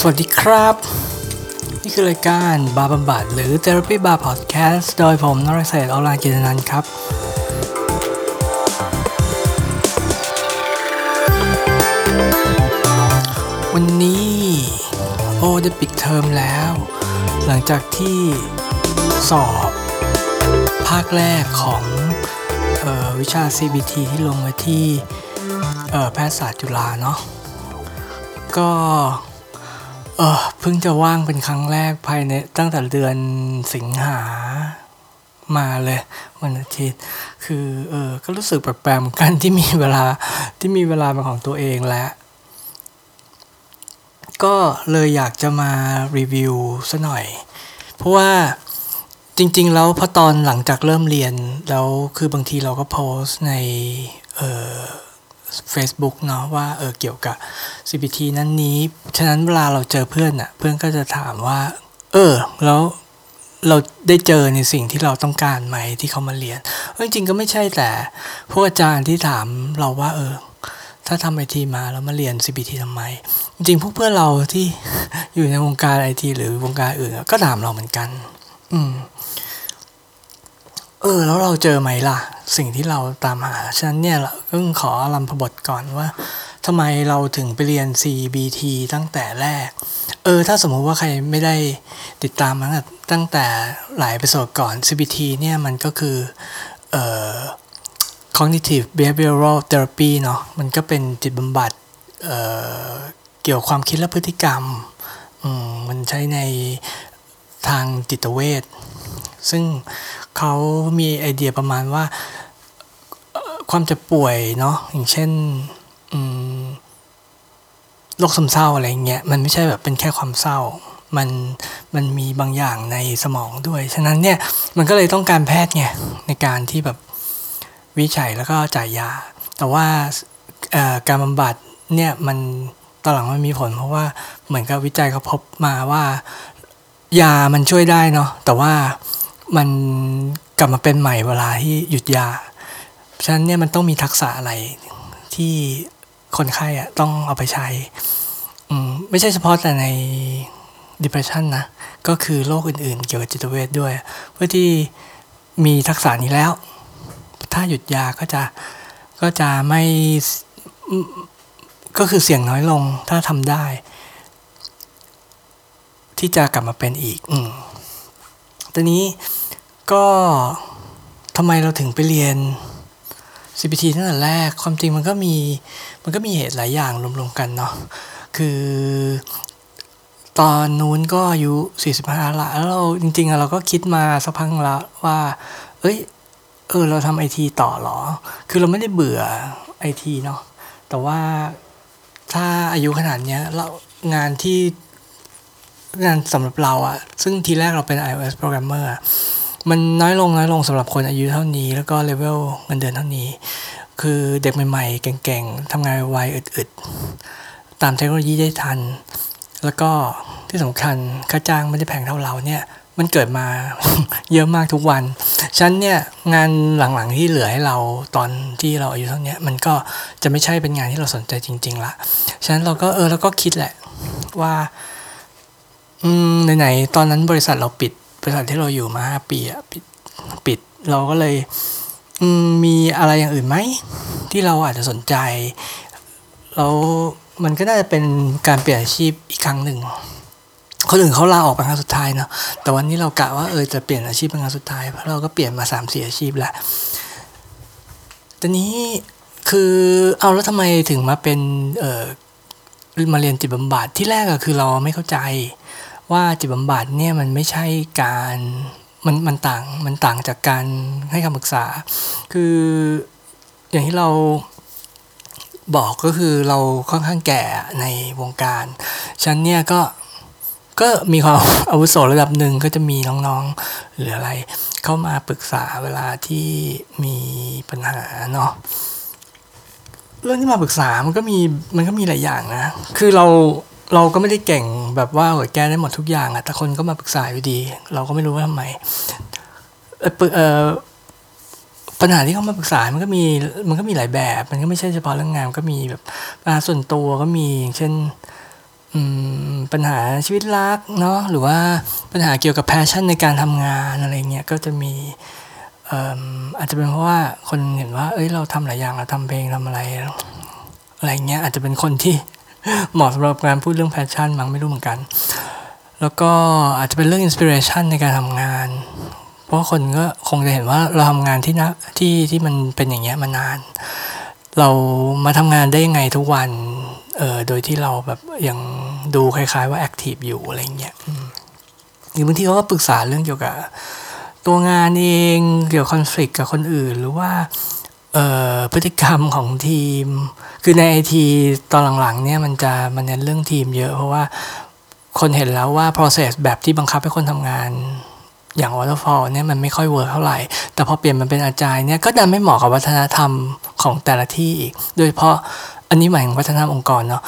สวัสดีครับ นี่คือรายการบาบำบัดหรือ Therapy Bar Podcast โดยผมนรเศษออลานกินนันครับ วันนี้ โอ้ได้ปิดเทอมแล้ว หลังจากที่สอบ ภาคแรกของออวิชา CBT ที่ลงไว้ที่แพทยศาสตร์จุฬาเนาะก็ เออเพิ่งจะว่างเป็นครั้งแรกภายในตั้งแต่เดือนสิงหามาเลยวันอาทิตย์ คือเออก็รู้สึกแปลกๆเหมือนกันที่มีเวลาที่มีเวลาเป็นของตัวเองแล้วก็เลยอยากจะมารีวิวซะหน่อย เพราะว่าจริง ๆ แล้วพอตอนหลังจากเริ่มเรียน แล้วคือบางทีเราก็โพสต์ในเออ Facebook เนาะว่าเออเกี่ยวกับ CBT นั้นนี้ ฉะนั้นเวลาเราเจอเพื่อนอะ่ะเพื่อนก็จะถามว่า เออ แล้วเราได้เจอในสิ่งที่เราต้องการไหมที่เขามาเรียนจริงๆก็ไม่ใช่แต่พวกอาจารย์ที่ถามเราว่า เออ ถ้าทำไอทีมาแล้วมาเรียน CBT ทำไม จริงๆพวกเพื่อนเราที่อยู่ในวงการไอทีหรือวงการอื่นก็ถามเราเหมือนกัน อืม เออ แล้วเราเจอไหมล่ะ สิ่งที่เราตามหาฉะนั้นเนี่ยเราต้องขออารัมภบทก่อนว่าทำไมเราถึงไปเรียน CBT ตั้งแต่แรก เออ ถ้าสมมุติว่าใครไม่ได้ติดตามมาตั้งแต่หลาย episode ก่อน CBT เนี่ยมันก็คือ เอ่อ cognitive behavioral therapy เนาะมันก็เป็นจิตบำบัดเออเกี่ยวความคิดและพฤติกรรมอืมมันใช้ในทางจิตเวชซึ่ง เขามีไอเดียประมาณว่าความจ็บป่วยเนาะอย่างเช่นโรคซึมเศร้าอะไรเงี้ยมันไม่ใช่แบบเป็นแค่ความเศร้า มันมันมีบางอย่างในสมองด้วย ฉะนั้นเนี่ยมันก็เลยต้องการแพทย์ไงในการที่แบบวิจัยแล้วก็จ่ายยา แต่ว่าการบำบัดเนี่ยมันตอนหลังมันมีผล เพราะว่าเหมือนกับวิจัยเขาพบมาว่า ยามันช่วยได้เนาะแต่ว่า มันกลับมาเป็นใหม่เวลาที่หยุดยา ฉะนั้นเนี่ยมันต้องมีทักษะอะไรที่คนไข้อะต้องเอาไปใช้อืมไม่ใช่เฉพาะแต่ใน depression นะ ก็คือโรคอื่นๆ เกี่ยวกับจิตเวชด้วย เพื่อที่มีทักษะนี้แล้ว ถ้าหยุดยาก็จะก็จะไม่ก็คือเสี่ยงน้อยลงถ้าทำได้ ที่จะกลับมาเป็นอีก อืมตอนนี้ ก็ทำไมเราถึงไปเรียน CPT ตั้งแต่แรก ความจริงมันก็มีมันก็มีเหตุหลายอย่างรวมๆกันเนาะ คือตอนนู้นก็อายุ45ละแล้วเราจริงๆอะเราก็คิดมาสักพักแล้วว่า เอ้ย เออ เราทำไอทีต่อเหรอ คือเราไม่ได้เบื่อไอทีเนาะ แต่ว่าถ้าอายุขนาดเนี้ยเรางานที่งานสำหรับเราอะซึ่งทีแรกเราเป็น iOS programmer อะ มันน้อยลงน้อยลงสำหรับคนอายุเท่านี้ แล้วก็เลเวลเงินเดือนเท่านี้ คือเด็กใหม่ๆ เก่งๆทำงานไวๆอึดๆ ตามเทคโนโลยีได้ทัน แล้วก็ที่สำคัญค่าจ้างไม่ได้แพงเท่าเราเนี่ยมันเกิดมาเยอะมากทุกวัน ฉันเนี่ยงานหลังๆที่เหลือให้เราตอนที่เราอายุเท่านี้มันก็จะไม่ใช่เป็นงานที่เราสนใจจริง ๆละฉะนั้นเราก็เออเราก็คิดแหละว่า อืมไหนๆตอนนั้นบริษัทเราปิด ริษัทที่เราอยู่มาห้าปีอะปิดปิดเราก็เลยมมีอะไรอย่างอื่นไหม ที่เราอาจจะสนใจ แล้วมันก็น่าจะเป็นการเปลี่ยนอาชีพอีกครั้งหนึ่งคนอื่นเขาลาออกเป็นครั้งสุดท้ายเนาะแต่วันนี้เรากะว่าเออจะเปลี่ยนอาชีพเป็นครั้งสุดท้ายเพราะเราก็เปลี่ยนมาสามสี่อาชีพแล้วตอนนี้คือเอาแล้วทำไมถึงมาเป็นเออมาเรียนจิตบำบัดที่แรกอะคือเราไม่เข้าใจ ว่าจิตบำบัดเนี่ยมันไม่ใช่การมันมันต่างมันต่างจากการให้คำปรึกษา คืออย่างที่เราบอกก็คือเราค่อนข้างแก่ในวงการฉันเนี่ยก็ก็มีความอาวุโสระดับหนึ่งก็จะมีน้องๆหรืออะไร เข้ามาปรึกษาเวลาที่มีปัญหาเนาะเรื่องที่มาปรึกษามันก็มีมันก็มีหลายอย่างนะ คือเรา เราก็ไม่ได้เก่งแบบว่าโหยแก้ได้หมดทุกอย่างอะแต่คนก็มาปรึกษาอยู่ดี เราก็ไม่รู้ว่าทำไมปัญหาที่เขามาปรึกษา มันก็มี มันก็มีหลายแบบ มันก็ไม่ใช่เฉพาะเรื่องงาน ก็มีแบบปัญหาส่วนตัวก็มี อย่างเช่นปัญหาชีวิตรักเนาะ หรือว่าปัญหาเกี่ยวกับ passion ในการทำงานอะไรเงี้ย ก็จะมีอาจจะเป็นเพราะว่าคนเห็นว่า เอ้ย เราทำหลายอย่าง เราทำเพลงทำอะไร อะไรเงี้ย อาจจะเป็นคนที่ เหมาะสำหรับการพูดเรื่อง passion มั้งไม่รู้เหมือนกัน แล้วก็อาจจะเป็นเรื่องอินสปิเรชันในการทำงาน เพราะคนก็คงจะเห็นว่าเราทำงานที่นะที่ที่มันเป็นอย่างเงี้ยมานาน เรามาทำงานได้ยังไงทุกวันเออโดยที่เราแบบยังดูคล้ายๆว่าแอคทีฟอยู่อะไรเงี้ยหรือบางทีเขาก็ปรึกษาเรื่องเกี่ยวกับตัวงานเองเกี่ยวกับคอนฟ lict กับคนอื่น หรือว่า พฤติกรรมของทีม คือในไอทีตอนหลังๆเนี่ยมันจะมันเน้นเรื่องทีมเยอะ เพราะว่าคนเห็นแล้วว่า process แบบที่บังคับให้คนทำงานอย่าง waterfall เนี่ยมันไม่ค่อย work เท่าไหร่ แต่พอเปลี่ยนมันเป็น agile เนี่ยก็ดันไม่เหมาะกับวัฒนธรรมของแต่ละที่อีก โดยเฉพาะอันนี้หมายถึงวัฒนธรรมองค์กรเนาะ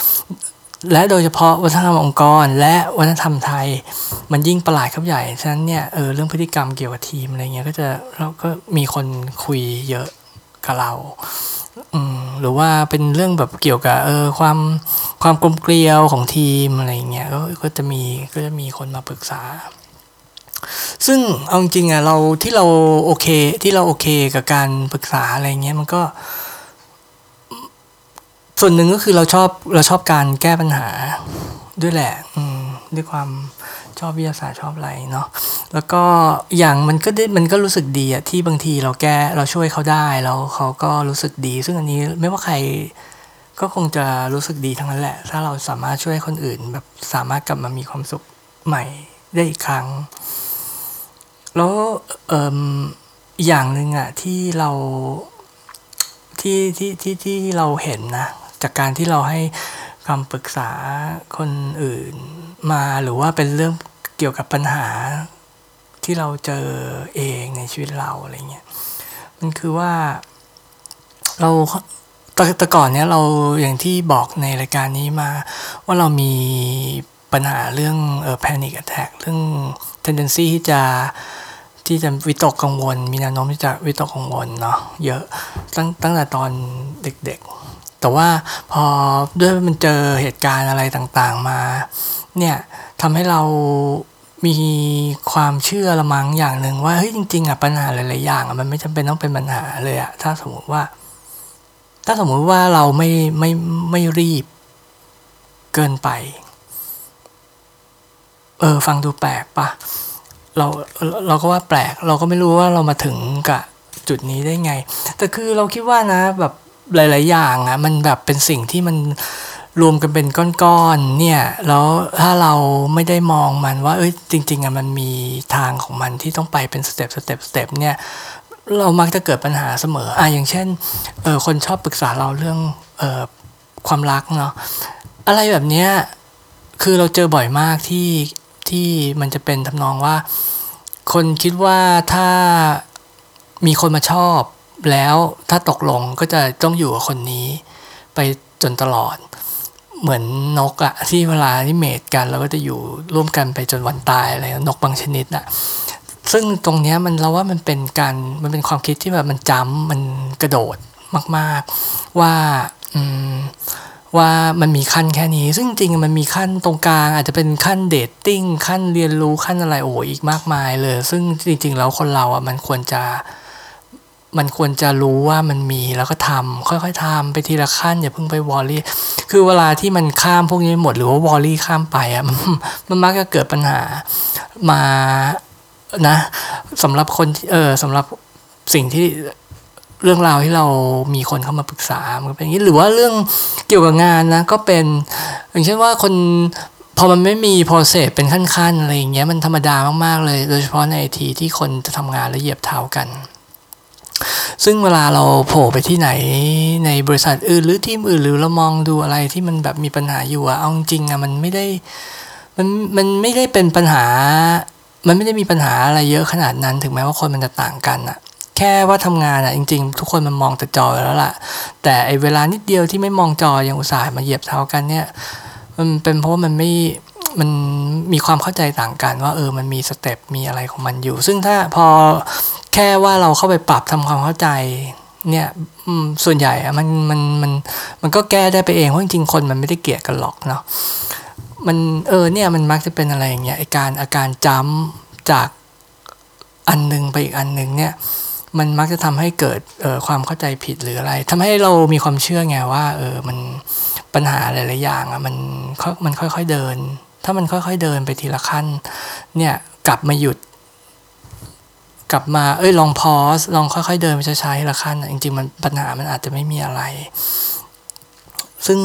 และโดยเฉพาะวัฒนธรรมองค์กร และวัฒนธรรมไทย มันยิ่งประหลาดเข้าไปใหญ่ ฉะนั้นเนี่ยเออเรื่องพฤติกรรมเกี่ยวกับทีมอะไรเงี้ยก็จะเราก็มีคนคุยเยอะ กับเราหรือว่าเป็นเรื่องแบบเกี่ยวกับเออความความกลมเกลียวของทีมอะไรเงี้ยก็ก็จะมีก็จะมีคนมาปรึกษา ซึ่งเอาจริงอะเราที่เราโอเคที่เราโอเคกับการปรึกษาอะไรเงี้ยมันก็ ส่วนหนึ่งก็คือเราชอบเราชอบการแก้ปัญหาด้วยแหละด้วยความ ชอบวิทยาศาสตร์ชอบอะไรเนาะแล้วก็อย่างมันก็ได้มันก็รู้สึกดีอะที่บางทีเราแก้เราช่วยเขาได้แล้วเขาก็รู้สึกดี ซึ่งอันนี้ไม่ว่าใครก็คงจะรู้สึกดีทั้งนั้นแหละ ถ้าเราสามารถช่วยคนอื่น แบบสามารถกลับมามีความสุขใหม่ได้อีกครั้ง แล้วเอออย่างหนึ่งอะที่เราที่ที่ที่ที่เราเห็นนะ จากการที่เราให้คำปรึกษาคนอื่นมาหรือว่าเป็นเรื่อง เกี่ยวกับปัญหาที่เราเจอเองในชีวิตเราอะไรเงี้ยมันคือว่าเราแต่ก่อนเนี้ยเราอย่างที่บอกในรายการนี้มา ว่าเรามีปัญหาเรื่องเอ่อ panic attack เรื่อง tendency ที่จะที่จะวิตกกังวล มีแนวโน้มที่จะวิตกกังวลเนาะเยอะตั้งตั้งแต่ตอนเด็กๆ แต่ว่าพอด้วยมันเจอเหตุการณ์อะไรต่างๆมาเนี่ย ทำให้เรามีความเชื่อละมั้งอย่างหนึ่งว่าเฮ้ยจริงๆอะปัญหาหลายๆอย่างอะมันไม่จำเป็นต้องเป็นปัญหาเลยอะถ้าสมมติว่า ถ้าสมมติว่าเราไม่ไม่ไม่รีบเกินไป เออ ฟังดูแปลกปะเราเราก็ว่าแปลก เราก็ไม่รู้ว่าเรามาถึงกับจุดนี้ได้ไง แต่คือเราคิดว่านะ แบบหลาย ๆ อย่างอะ มันแบบเป็นสิ่งที่มัน รวมกันเป็นก้อนๆเนี่ยแล้วถ้าเราไม่ได้มองมันว่าเอ้ยจริงๆอะมันมีทางของมันที่ต้องไปเป็น step step step เนี่ยเรามักจะเกิดปัญหาเสมออะอย่างเช่นเออคนชอบปรึกษาเราเรื่องเออความรักเนาะอะไรแบบเนี้ยคือเราเจอบ่อยมากที่ที่มันจะเป็นทำนองว่า คนคิดว่าถ้ามีคนมาชอบแล้วถ้าตกลงก็จะต้องอยู่กับคนนี้ไปจนตลอด เหมือนนกอะที่เวลาที่เมทกันเราก็จะอยู่ร่วมกันไปจนวันตายอะไรนกบางชนิดอะซึ่งตรงนี้มันเราว่ามันเป็นการมันเป็นความคิดที่แบบมันจำมันกระโดดมาก ๆ ว่าอืมว่ามันมีขั้นแค่นี้ ซึ่งจริงมันมีขั้นตรงกลาง อาจจะเป็นขั้น dating ขั้นเรียนรู้ขั้นอะไรโอ้อีกมากมายเลย ซึ่งจริง ๆ แล้วคนเราอะมันควรจะ มันควรจะรู้ว่ามันมีแล้วก็ทำค่อยๆทำไปทีละขั้นอย่าเพิ่งไป worry คือเวลาที่มันข้ามพวกนี้หมดหรือว่า worry ข้ามไปอะมันมักจะเกิดปัญหามานะสำหรับคนเออสำหรับสิ่งที่เรื่องราวที่เรามีคนเข้ามาปรึกษามันเป็นอย่างนี้หรือว่าเรื่องเกี่ยวกับงานนะก็เป็นอย่างเช่นว่าคนพอมันไม่มีโปรเซสเป็นขั้นๆอะไรอย่างเงี้ยมันธรรมดามากๆเลย โดยเฉพาะในไอทีที่คนจะทำงานแล้วเหยียบเท้ากัน ซึ่งเวลาเราโผล่ไปที่ไหนในบริษัทอื่นหรือทีมอื่นหรือเรามองดูอะไรที่มันแบบมีปัญหาอยู่อะเอาจริงอะมันไม่ได้มันมันไม่ได้เป็นปัญหา มันไม่ได้มีปัญหาอะไรเยอะขนาดนั้น ถึงแม้ว่าคนมันจะต่างกันอะแค่ว่าทำงานอะจริง ๆ ทุกคนมันมองแต่จอแล้วล่ะ แต่ไอเวลานิดเดียวที่ไม่มองจอยังอุตส่าห์มาเหยียบเท้ากันเนี่ย มันเป็นเพราะมันไม่มันมีความเข้าใจต่างกันว่าเออมันมีสเต็ปมีอะไรของมันอยู่ ซึ่งถ้าพอ แค่ว่าเราเข้าไปปรับทำความเข้าใจ เนี่ยส่วนใหญ่อะมันมันมันมันก็แก้ได้ไปเองเพราะจริงๆคนมันไม่ได้เกลียดกันหรอกเนาะมันเออเนี่ยมันมักจะเป็นอะไรอย่างเงี้ยไอการอาการจำจากอันหนึ่งไปอีกอันหนึ่งเนี่ย มันมักจะทำให้เกิดเออความเข้าใจผิดหรืออะไรทำให้เรามีความเชื่อไงว่า เออมันปัญหาหลายๆอย่างอะมันมันค่อยๆเดิน ถ้ามันค่อยๆเดินไปทีละขั้น เนี่ยกลับมาหยุด กลับมาเอ้ยลองพอสลองค่อยๆเดินไปช้าๆทีละขั้นจริงๆมันปัญหามันอาจจะไม่มีอะไร ซึ่ง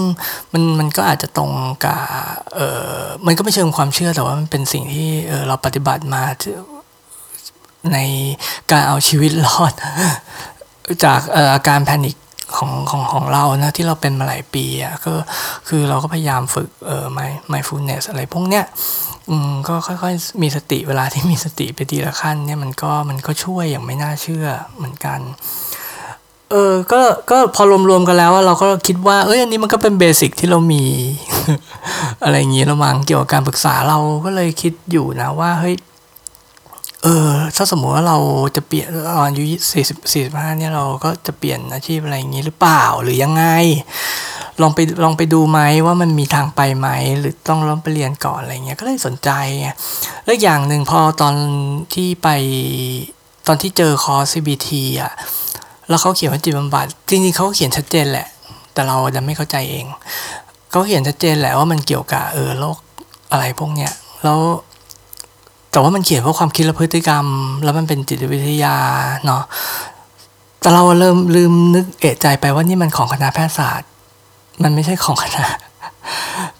มันมันก็อาจจะตรงกับเออมันก็ไม่เชิงความเชื่อแต่ว่ามันเป็นสิ่งที่เออเราปฏิบัติมาในการเอาชีวิตรอดจากอาการแพนิค ของของของเรานะที่เราเป็นมาหลายปีอะ่ะก็คือเราก็พยายามฝึกเออ my mindfulness อะไรพวกเนี้ยอืมก็ค่อยๆมีสติเวลาที่มีสติไปทีละขั้นเนี่ยมันก็มันก็ช่วยอย่างไม่น่าเชื่อเหมือนกันเออก็ก็พอรวมๆกันแล้วเราก็คิดว่าเอ้ยอันนี้มันก็เป็นเบสิกที่เรามี อะไรอย่างนี้เรามังเกี่ยวกับการปรึกษาเราก็เลยคิดอยู่นะว่าเฮ้ย เออถ้าสมมติว่าเราจะเปลี่ยนตอนอายุสี่สิบสี่สิบห้าเนี่ยเราก็จะเปลี่ยนอาชีพอะไรอย่างนี้หรือเปล่าหรือยังไง ลองไปลองไปดูไหมว่ามันมีทางไปไหมหรือต้องลองไปเรียนก่อนอะไรเงี้ยก็เลยสนใจแล้วอย่างหนึ่งพอตอนที่ไปตอนที่เจอคอร์ส CBT อะแล้วเขาเขียนว่าจิตบำบัดจริงๆเขาเขียนชัดเจนแหละ แต่เราจะไม่เข้าใจเองเขาเขียนชัดเจนแหละว่ามันเกี่ยวกับเออโรคอะไรพวกเนี้ยแล้ว แต่ว่ามันเขียนว่าความคิดและพฤติกรรม แล้วมันเป็นจิตวิทยาเนาะแต่เราเริ่มลืมนึกเอะใจไปว่านี่มันของคณะแพทยศาสตร์ มันไม่ใช่ของคณะ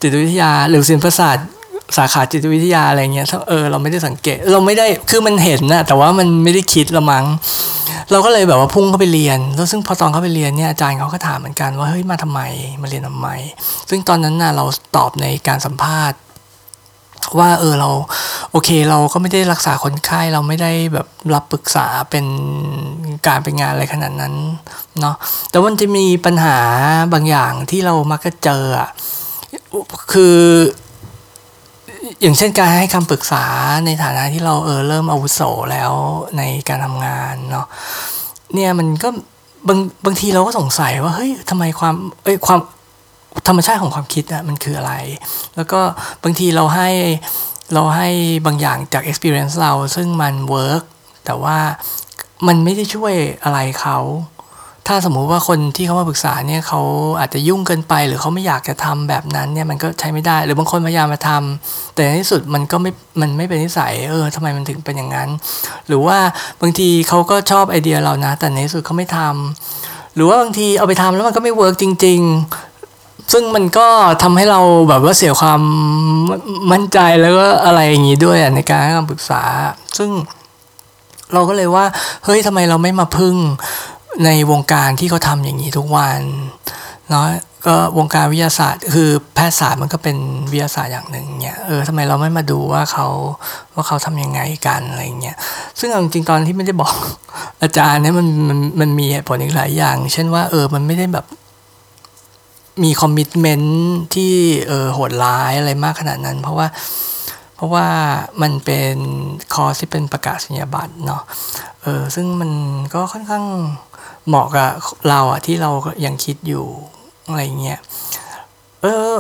จิตวิทยาหรือศิลปศาสตร์สาขาจิตวิทยาอะไรเงี้ยเออเราไม่ได้สังเกต เราไม่ได้คือมันเห็นนะแต่ว่ามันไม่ได้คิดละมั้งเราก็เลยแบบว่าพุ่งเข้าไปเรียน แล้วซึ่งพอตอนเข้าไปเรียนเนี่ยอาจารย์เขาก็ถามเหมือนกันว่าเฮ้ยมาทำไมมาเรียนทำไม ซึ่งตอนนั้นน่ะเราตอบในการสัมภาษณ์ ว่าเออเราโอเคเราก็ไม่ได้รักษาคนไข้เราไม่ได้แบบรับปรึกษาเป็นการเป็นงานอะไรขนาดนั้นเนาะแต่มันจะมีปัญหาบางอย่างที่เรามักจะเจอคือ อย่างเช่นการให้คำปรึกษาในฐานะที่เราเออเริ่มอาวุโสแล้วในการทำงานเนาะเนี่ยมันก็บางบางทีเราก็สงสัยว่าเฮ้ยทำไมความเอ้ยความ ธรรมชาติของความคิดอะมันคืออะไร แล้วก็บางทีเราให้เราให้บางอย่างจาก experience เราซึ่งมัน work แต่ว่ามันไม่ได้ช่วยอะไรเขา ถ้าสมมุติว่าคนที่เขามาปรึกษาเนี่ยเขาอาจจะยุ่งเกินไป หรือเขาไม่อยากจะทำแบบนั้นเนี่ยมันก็ใช้ไม่ได้ หรือบางคนพยายามมาทำแต่ในที่สุดมันก็ไม่ มันไม่เป็นนิสัย เออทำไมมันถึงเป็นอย่างนั้น หรือว่าบางทีเขาก็ชอบไอเดียเรานะ แต่ในที่สุดเขาไม่ทำหรือว่าบางทีเอาไปทำแล้วมันก็ไม่ work จริง ๆ ซึ่งมันก็ทำให้เราแบบว่าเสียความมั่นใจแล้วก็อะไรอย่างนี้ด้วยในการให้คำปรึกษา ซึ่งเราก็เลยว่าเฮ้ยทำไมเราไม่มาพึ่งในวงการที่เขาทำอย่างนี้ทุกวันเนาะก็วงการวิทยาศาสตร์ คือแพทยศาสตร์มันก็เป็นวิทยาศาสตร์อย่างหนึ่งเนี่ยเออทำไมเราไม่มาดูว่าเขาว่าเขาทำยังไงกันอะไรเงี้ยซึ่งจริงๆตอนที่ไม่ได้บอกอาจารย์เนี่ยมันมันมันมีเหตุผลอีกหลายอย่าง เช่นว่าเออมันไม่ได้แบบ มี commitment ที่เออโหดร้ายอะไรมากขนาดนั้น เพราะว่าเพราะว่ามันเป็นคอร์สที่เป็นประกาศนียบัตรเนาะเออซึ่งมันก็ค่อนข้างเหมาะกับเราอะที่เรายังคิดอยู่อะไรเงี้ยเออ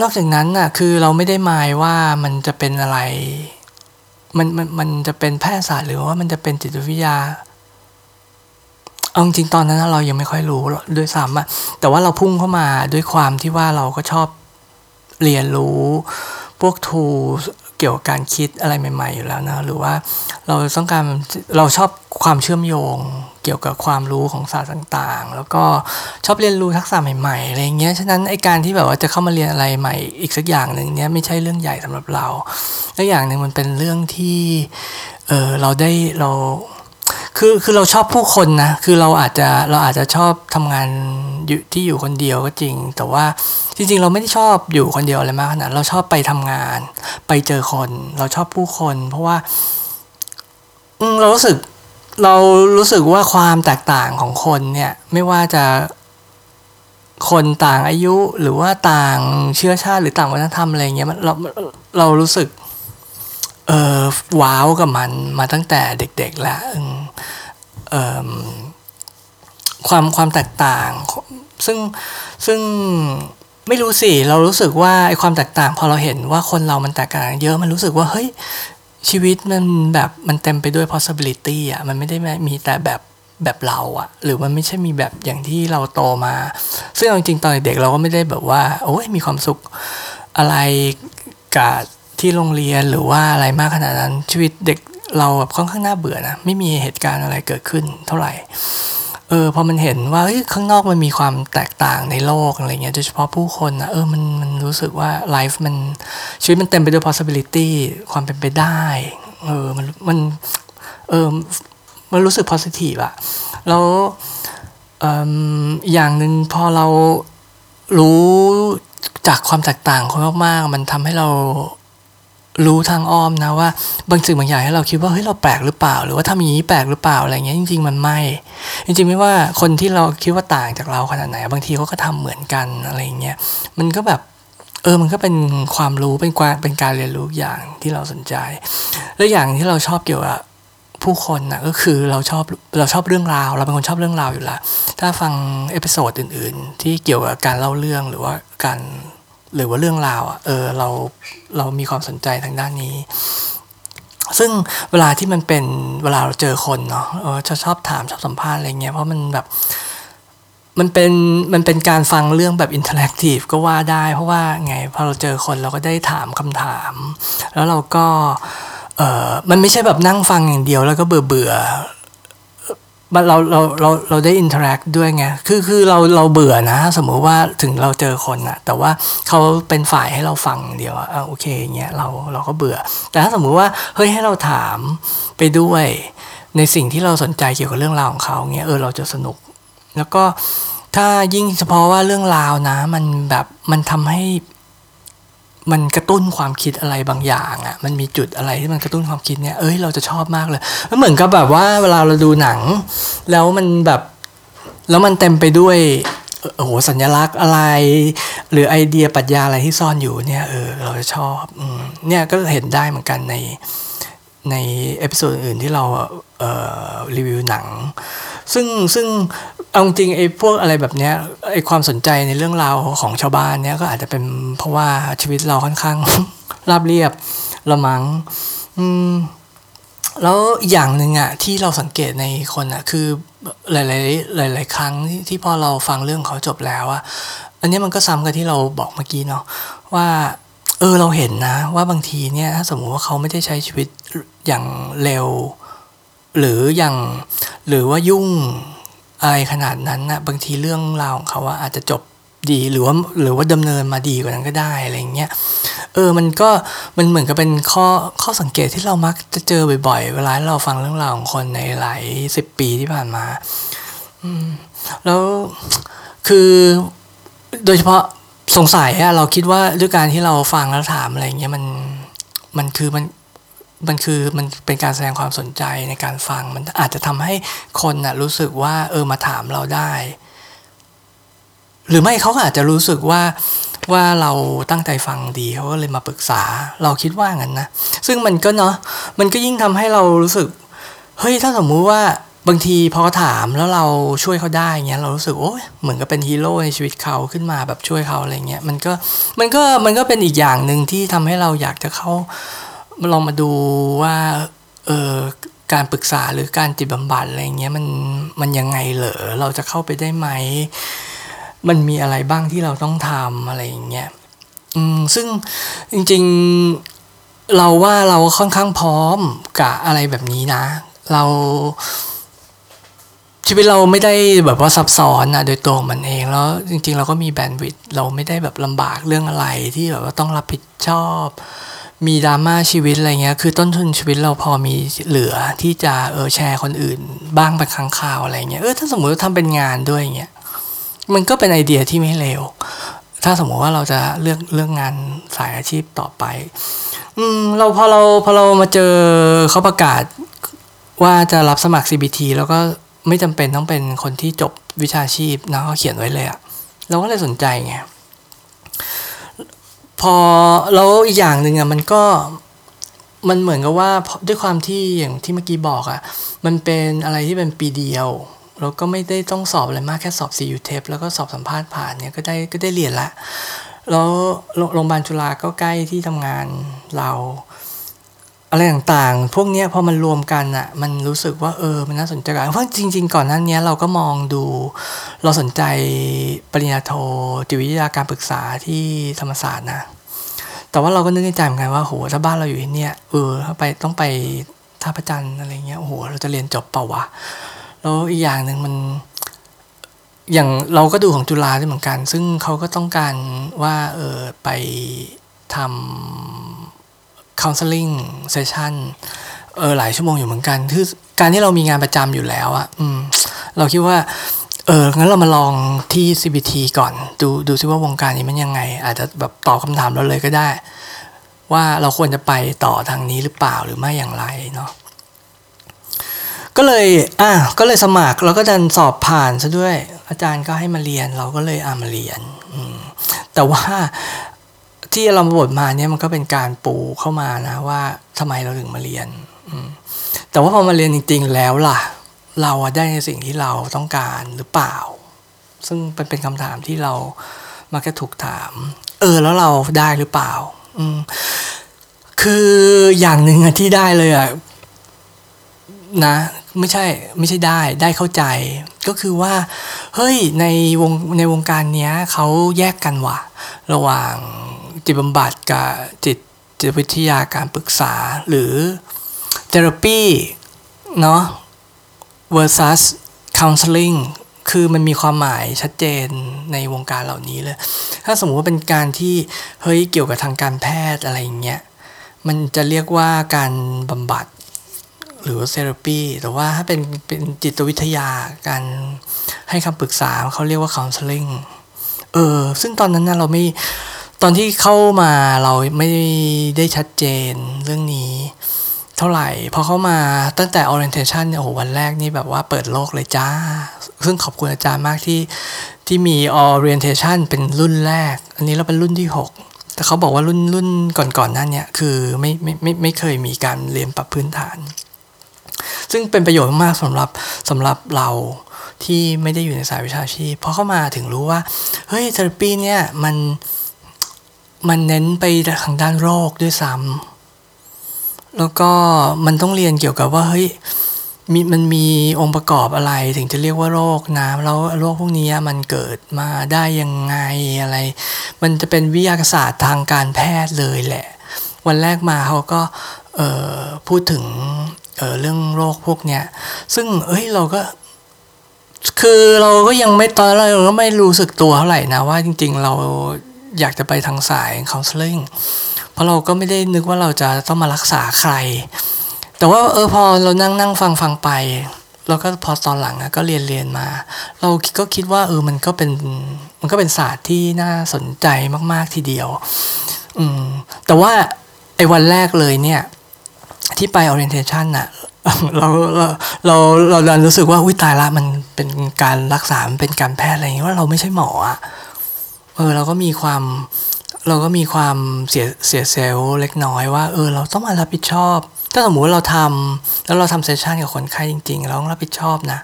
นอกจากนั้นอะคือเราไม่ได้หมายว่ามันจะเป็นอะไร มันมันมันจะเป็นแพทยศาสตร์หรือว่ามันจะเป็นจิตวิทยา เอาจริงตอนนั้นเรายังไม่ค่อยรู้ด้วยซ้ำอะแต่ว่าเราพุ่งเข้ามาด้วยความที่ว่าเราก็ชอบเรียนรู้ พวกทูเกี่ยวกับการคิดอะไรใหม่ ๆ อยู่แล้วนะ หรือว่าเราต้องการเราชอบความเชื่อมโยงเกี่ยวกับความรู้ของศาสตร์ต่างๆ แล้วก็ชอบเรียนรู้ทักษะใหม่ๆ อะไรเงี้ย ฉะนั้นไอการที่แบบว่าจะเข้ามาเรียนอะไรใหม่อีกสักอย่างหนึ่งเนี้ยไม่ใช่เรื่องใหญ่สำหรับเราและอย่างหนึ่งมันเป็นเรื่องที่ เออเราได้เรา คือคือเราชอบผู้คนนะ คือเราอาจจะเราอาจจะชอบทำงานอยู่ที่อยู่คนเดียวก็จริง แต่ว่าจริง ๆ เราไม่ได้ชอบอยู่คนเดียวอะไรมากขนาดเราชอบไปทำงาน ไปเจอคน เราชอบผู้คน เพราะว่าเรารู้สึกเรารู้สึกว่าความแตกต่างของคนเนี่ย ไม่ว่าจะคนต่างอายุหรือว่าต่างเชื้อชาติหรือต่างวัฒนธรรมอะไรเงี้ยมันเราเรารู้สึก เออว้าวกับมันมาตั้งแต่เด็กๆแล้วความความแตกต่าง ซึ่งซึ่งไม่รู้สิ เรารู้สึกว่าไอ้ความแตกต่าง พอเราเห็นว่าคนเรามันแตกต่างเยอะมันรู้สึกว่าเฮ้ยชีวิตมันแบบมันเต็มไปด้วย possibility อะมันไม่ได้มีแต่แบบแบบเราอะหรือมันไม่ใช่มีแบบอย่างที่เราโตมา ซึ่งจริงๆตอนเด็กเราก็ไม่ได้แบบว่า โอ้ยมีความสุขอะไรกับ ที่โรงเรียนหรือว่าอะไรมากขนาดนั้น ชีวิตเด็กเราแบบค่อนข้างน่าเบื่อนะไม่มีเหตุการณ์อะไรเกิดขึ้นเท่าไหร่เออพอมันเห็นว่าข้างนอกมันมีความแตกต่างในโลกอะไรเงี้ยโดยเฉพาะผู้คนนะเออมันมันรู้สึกว่าไลฟ์มันชีวิตมันเต็มไปด้วย possibility ความเป็นไปได้เออมันมันเออมันรู้สึก positive อะแล้วอย่างหนึ่งพอเรารู้จากความแตกต่างคนมากๆ มันทำให้เรา รู้ทางอ้อมนะว่าบางสิ่งบางอย่างให้เราคิดว่าเฮ้ยเราแปลกหรือเปล่า หรือว่าทำอย่างนี้แปลกหรือเปล่าอะไรเงี้ยจริง ๆ มันไม่ จริงๆไม่ว่าคนที่เราคิดว่าต่างจากเราขนาดไหน บางทีเขาก็ทำเหมือนกันอะไรเงี้ยมันก็แบบเออมันก็เป็นความรู้เป็นการเป็นการเรียนรู้อย่างที่เราสนใจ และอย่างที่เราชอบเกี่ยวกับผู้คนนะก็คือเราชอบเราชอบเรื่องราว เราเป็นคนชอบเรื่องราวอยู่ล้วถ้าฟังepisode อื่น ๆ ที่เกี่ยวกับการเล่าเรื่องหรือว่าการ หรือว่าเรื่องราวอะเออเราเรามีความสนใจทางด้านนี้ ซึ่งเวลาที่มันเป็นเวลาเราเจอคนเนาะเออจะชอบถามชอบสัมภาษณ์อะไรเงี้ยเพราะมันแบบมันเป็นมันเป็นการฟังเรื่องแบบ interactive ก็ว่าได้ เพราะว่าไงพอเราเจอคนเราก็ได้ถามคำถาม แล้วเราก็เออมันไม่ใช่แบบนั่งฟังอย่างเดียวแล้วก็เบื่อเบื่อ เราเราเราเราได้ interact ด้วยไง คือคือเราเราเบื่อนะ สมมุติว่าถึงเราเจอคนอะแต่ว่าเขาเป็นฝ่ายให้เราฟังเดียวอะโอเคเงี้ยเราเราก็เบื่อ แต่ถ้าสมมุติว่าเฮ้ยให้เราถามไปด้วยในสิ่งที่เราสนใจเกี่ยวกับเรื่องราวของเขาเงี้ยเออเราจะสนุก แล้วก็ถ้ายิ่งเฉพาะว่าเรื่องราวนะ มันแบบมันทำให้ มันกระตุ้นความคิดอะไรบางอย่างอะ่ะ มันมีจุดอะไรที่มันกระตุ้นความคิดเนี่ย เอ้ย เราจะชอบมากเลยมันเหมือนกับแบบว่าเวลาเราดูหนัง แล้วมันแบบ แล้วมันเต็มไปด้วย โอ้โห สัญลักษณ์อะไร หรือไอเดียปรัชญาอะไรที่ซ่อนอยู่เนี่ย เออ เราจะชอบอะเนี่ยก็เห็นได้เหมือนกันในใน episode อื่นที่เรา รีวิวหนัง ซึ่งซึ่งเอาจริงไอ้พวกอะไรแบบเนี้ยไอ้ความสนใจในเรื่องราวของชาวบ้านเนี้ยก็อาจจะเป็นเพราะว่าชีวิตเราค่อนข้าง ราบเรียบละมังอืมแล้วอย่างหนึ่งอะที่เราสังเกตในคนอะคือหลาย ๆ หลาย ๆ ครั้งที่พอเราฟังเรื่องเขาจบแล้วอะอันนี้มันก็ซ้ำกับที่เราบอกเมื่อกี้เนาะว่า เออเราเห็นนะ ว่าบางทีเนี่ยถ้าสมมุติว่าเขาไม่ได้ใช้ชีวิตอย่างเร็ว หรืออย่างหรือว่ายุ่งอะไรขนาดนั้นนะบางทีเรื่องราวของเขาว่าอาจจะจบดีหรือว่าหรือว่าดำเนินมาดีกว่านั้นก็ได้อะไรเงี้ยเออมันก็มันเหมือนกับเป็นข้อข้อสังเกตที่เรามักจะเจอบ่อยๆ เวลาเราฟังเรื่องราวของคนในหลายสิบปีที่ผ่านมาอืมแล้วคือโดยเฉพาะสงสัยอะเราคิดว่าด้วยการที่เราฟังแล้วถามอะไรเงี้ยมันมันคือมัน มันคือมันเป็นการแสดงความสนใจในการฟัง มันอาจจะทำให้คนน่ะรู้สึกว่าเออมาถามเราได้ หรือไม่เขาอาจจะรู้สึกว่าว่าเราตั้งใจฟังดีเขาก็เลยมาปรึกษา เราคิดว่างั้นนะ ซึ่งมันก็เนาะมันก็ยิ่งทำให้เรารู้สึกเฮ้ยถ้าสมมุติว่าบางทีพอถามแล้วเราช่วยเขาได้เงี้ยเรารู้สึกโอ้ยเหมือนกับเป็นฮีโร่ในชีวิตเขาขึ้นมาแบบช่วยเขาอะไรเงี้ยมันก็มันก็มันก็เป็นอีกอย่างหนึ่งที่ทำให้เราอยากจะเข้า ลองมาดูว่าเออการปรึกษาหรือการจิตบำบัดอะไรเงี้ยมันมันยังไงเหรอเราจะเข้าไปได้ไหม มันมีอะไรบ้างที่เราต้องทำอะไรอย่างเงี้ยอืมซึ่งจริงๆเราว่าเราค่อนข้างพร้อมกับอะไรแบบนี้นะ เราชีวิตเราไม่ได้แบบว่าซับซ้อนนะโดยตัวมันเองแล้วจริง ๆ เราก็มีแบนด์วิดต์เราไม่ได้แบบลำบากเรื่องอะไรที่แบบว่าต้องรับผิดชอบ มีดราม่าชีวิตอะไรเงี้ย คือต้นทุนชีวิตเราพอมีเหลือที่จะเออแชร์คนอื่น บ้างเป็นครั้งคราวอะไรเงี้ย เออถ้าสมมติว่าทำเป็นงานด้วยเงี้ย มันก็เป็นไอเดียที่ไม่เลว ถ้าสมมติว่าเราจะเลือกเลือกงานสายอาชีพต่อไป อืมเราพอเราพอเรามาเจอเขาประกาศว่าจะรับสมัคร CBT แล้วก็ไม่จำเป็นต้องเป็นคนที่จบวิชาชีพนะเขาเขียนไว้เลยอะเราก็เลยสนใจไง พอแล้วอีกอย่างหนึ่งอะมันก็มันเหมือนกับว่าด้วยความที่อย่างที่เมื่อกี้บอกอะ มันเป็นอะไรที่เป็นปีเดียวแล้วก็ไม่ได้ต้องสอบอะไรมากแค่สอบ CU TEP แล้วก็สอบสัมภาษณ์ผ่านเนี่ยก็ได้ก็ได้เรียนละ แล้วโรงพยาบาลจุฬาก็ใกล้ที่ทำงานเรา อะไรต่างๆ พวกนี้พอมันรวมกันอะ่ะมันรู้สึกว่าเออ มันน่าสนใจเพราะจริง ๆ ก่อนหน้านี้เราก็มองดู เราสนใจปริญญาโทจิตวิทยาการปรึกษาที่ธรรมศาสตร์นะ แต่ว่าเราก็นึกในใจเหมือนกันว่าโหถ้าบ้านเราอยู่ที่เนี่ยเออถ้าไปต้องไปท่าพระจันทร์อะไรเงี้ยโอ้โหเราจะเรียนจบเปล่าวะแล้วอีกอย่างหนึ่งมันอย่างเราก็ดูของจุฬาด้วยเหมือนกัน ซึ่งเขาก็ต้องการว่าเออไปทำ counseling session เออหลายชั่วโมงอยู่เหมือนกันคือการที่เรามีงานประจำอยู่แล้วอะอืมเราคิดว่าเออ งั้นเรามาลองที่ CBT ก่อน ดูดูซิว่าวงการนี้มันยังไง อาจจะแบบตอบคำถามเราเลยก็ได้ ว่าเราควรจะไปต่อทางนี้หรือเปล่าหรือไม่อย่างไรเนาะก็เลย อะก็เลยสมัครแล้วก็ดันสอบผ่านซะด้วย อาจารย์ก็ให้มาเรียนเราก็เลยอ่ามาเรียนอืมแต่ว่า ที่เราบทมาเนี่ยมันก็เป็นการปูเข้ามานะว่าทำไมเราถึงมาเรียนอแต่ว่าพอมาเรียนจริง ๆ แล้วล่ะ เราได้ในสิ่งที่เราต้องการหรือเปล่า ซึ่งเป็นเป็นคำถามที่เรามักจะถูกถาม เออ แล้วเราได้หรือเปล่า อืมคืออย่างหนึ่งที่ได้เลยอะนะ ไม่ใช่ไม่ใช่ได้ได้เข้าใจ ก็คือว่า เฮ้ยในวงในวงการเนี้ยเขาแยกกันว่ะ ระหว่าง จิตบำบัดกับจิตจิตวิทยาการปรึกษาหรือเทอราปีเนาะ versus counseling คือมันมีความหมายชัดเจนในวงการเหล่านี้เลย ถ้าสมมติว่าเป็นการที่เฮ้ยเกี่ยวกับทางการแพทย์อะไรอย่างเงี้ย มันจะเรียกว่าการบำบัดหรือเซราปีแต่ว่าถ้าเป็นเป็นจิตวิทยาการให้คำปรึกษาเขาเรียกว่า counseling เออ ซึ่งตอนนั้นนะเราไม่ ตอนที่เข้ามาเราไม่ได้ชัดเจนเรื่องนี้เท่าไหร่พอเข้ามาตั้งแต่ orientation เนี่ยโอ้โหวันแรกนี่แบบว่าเปิดโลกเลยจ้า ซึ่งขอบคุณอาจารย์มากที่ที่มี orientation เป็นรุ่นแรก อันนี้เราเป็นรุ่นที่ 6 แต่เขาบอกว่ารุ่นรุ่นก่อนๆนั้นเนี่ยคือไม่ไม่ไม่ไม่เคยมีการเรียนปรับพื้นฐาน ซึ่งเป็นประโยชน์มากสำหรับสำหรับเราที่ไม่ได้อยู่ในสายวิชาชีพพอเข้ามาถึงรู้ว่าเฮ้ยเทอราปีเนี่ยมัน มันเน้นไปทางด้านโรคด้วยซ้ำแล้วก็มันต้องเรียนเกี่ยวกับว่าเฮ้ยมีมันมีองค์ประกอบอะไรถึงจะเรียกว่าโรคนะแล้วโรคพวกนี้มันเกิดมาได้ยังไงอะไร มันจะเป็นวิทยาศาสตร์ทางการแพทย์เลยแหละ วันแรกมาเขาก็พูดถึงเออเรื่องโรคพวกเนี้ยซึ่งเอ้ยเราก็ คือเราก็ยังไม่ตอนเราก็ไม่รู้สึกตัวเท่าไหร่นะว่าจริง ๆ เรา อยากจะไปทางสาย counseling เพราะเราก็ไม่ได้นึกว่าเราจะต้องมารักษาใคร แต่ว่าเออพอเรานั่งนั่งฟังฟังไปเราก็พอตอนหลังก็เรียนเรียนมา เราก็คิดว่าเออมันก็เป็นมันก็เป็นศาสตร์ที่น่าสนใจมาก ๆทีเดียว อืมแต่ว่าไอ้วันแรกเลยเนี่ย ที่ไป orientation น่ะเราเราเราเราดันรู้สึกว่าอุ้ยตายละมันเป็นการรักษามันเป็นการแพทย์อะไรอย่างเงี้ยว่าเราไม่ใช่หมออะ เออเราก็มีความเราก็มีความเสียเสียเซลล์เล็กน้อยว่าเออเราต้องมารับผิดชอบ ถ้าสมมติเราทำแล้วเราทำเซสชันกับคนไข้จริง ๆ เราต้องรับผิดชอบนะ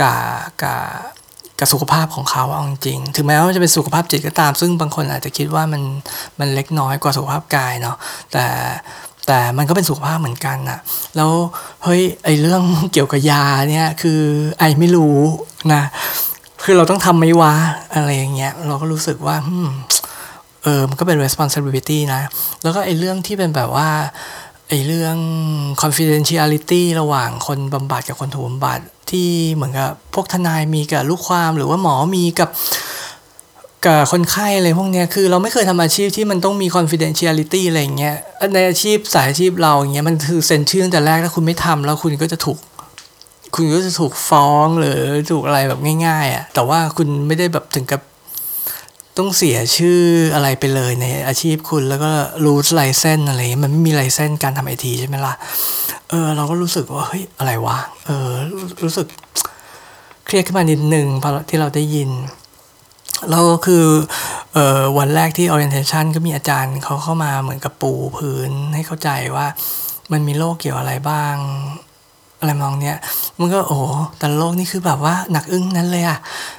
กับกับกับสุขภาพของเขาเอาจริง ถึงแม้ว่าจะเป็นสุขภาพจิตก็ตาม ซึ่งบางคนอาจจะคิดว่ามันมันเล็กน้อยกว่าสุขภาพกายเนาะแต่แต่มันก็เป็นสุขภาพเหมือนกันนะแล้วเฮ้ยไอเรื่องเกี่ยวกับยาเนี่ยคือไอไม่รู้นะ คือเราต้องทำไหมวะอะไรอย่างเงี้ยเราก็รู้สึกว่าเออมันก็เป็น responsibility นะ แล้วก็ไอ้เรื่องที่เป็นแบบว่าไอ้เรื่อง confidentiality ระหว่างคนบำบัดกับคนถูกบำบัดที่เหมือนกับพวกทนายมีกับลูกความหรือว่าหมอมีกับกับคนไข้อะไรพวกเนี้ยคือเราไม่เคยทำอาชีพที่มันต้องมี confidentiality อะไรอย่างเงี้ยในอาชีพสายอาชีพเราอย่างเงี้ยมันคือเซ็นชื่อตั้งแต่แรกถ้าคุณไม่ทำแล้วคุณก็จะถูก คุณก็จะถูกฟ้องหรือถูกอะไรแบบง่ายๆอะ่ะ แต่ว่าคุณไม่ได้แบบถึงกับต้องเสียชื่ออะไรไปเลยในอาชีพคุณแล้วก็รู้ไลเซนอะไรมันไม่มีไลเซนการทำไอทีใช่ไหมล่ะ เออ เราก็รู้สึกว่า เฮ้ย อะไรวะ เออ รู้สึกเครียดขึ้นมานิดนึงพอที่เราได้ยินแล้วก็คือออวันแรกที่ orientation ก็มีอาจารย์เขาเข้ามาเหมือนกับปูพื้นให้เข้าใจว่ามันมีโรคเกี่ยวอะไรบ้าง อะไรมองเนี้ยมันก็โอ้แต่โลกนี่คือแบบว่าหนักอึ้งนั้นเลยอะ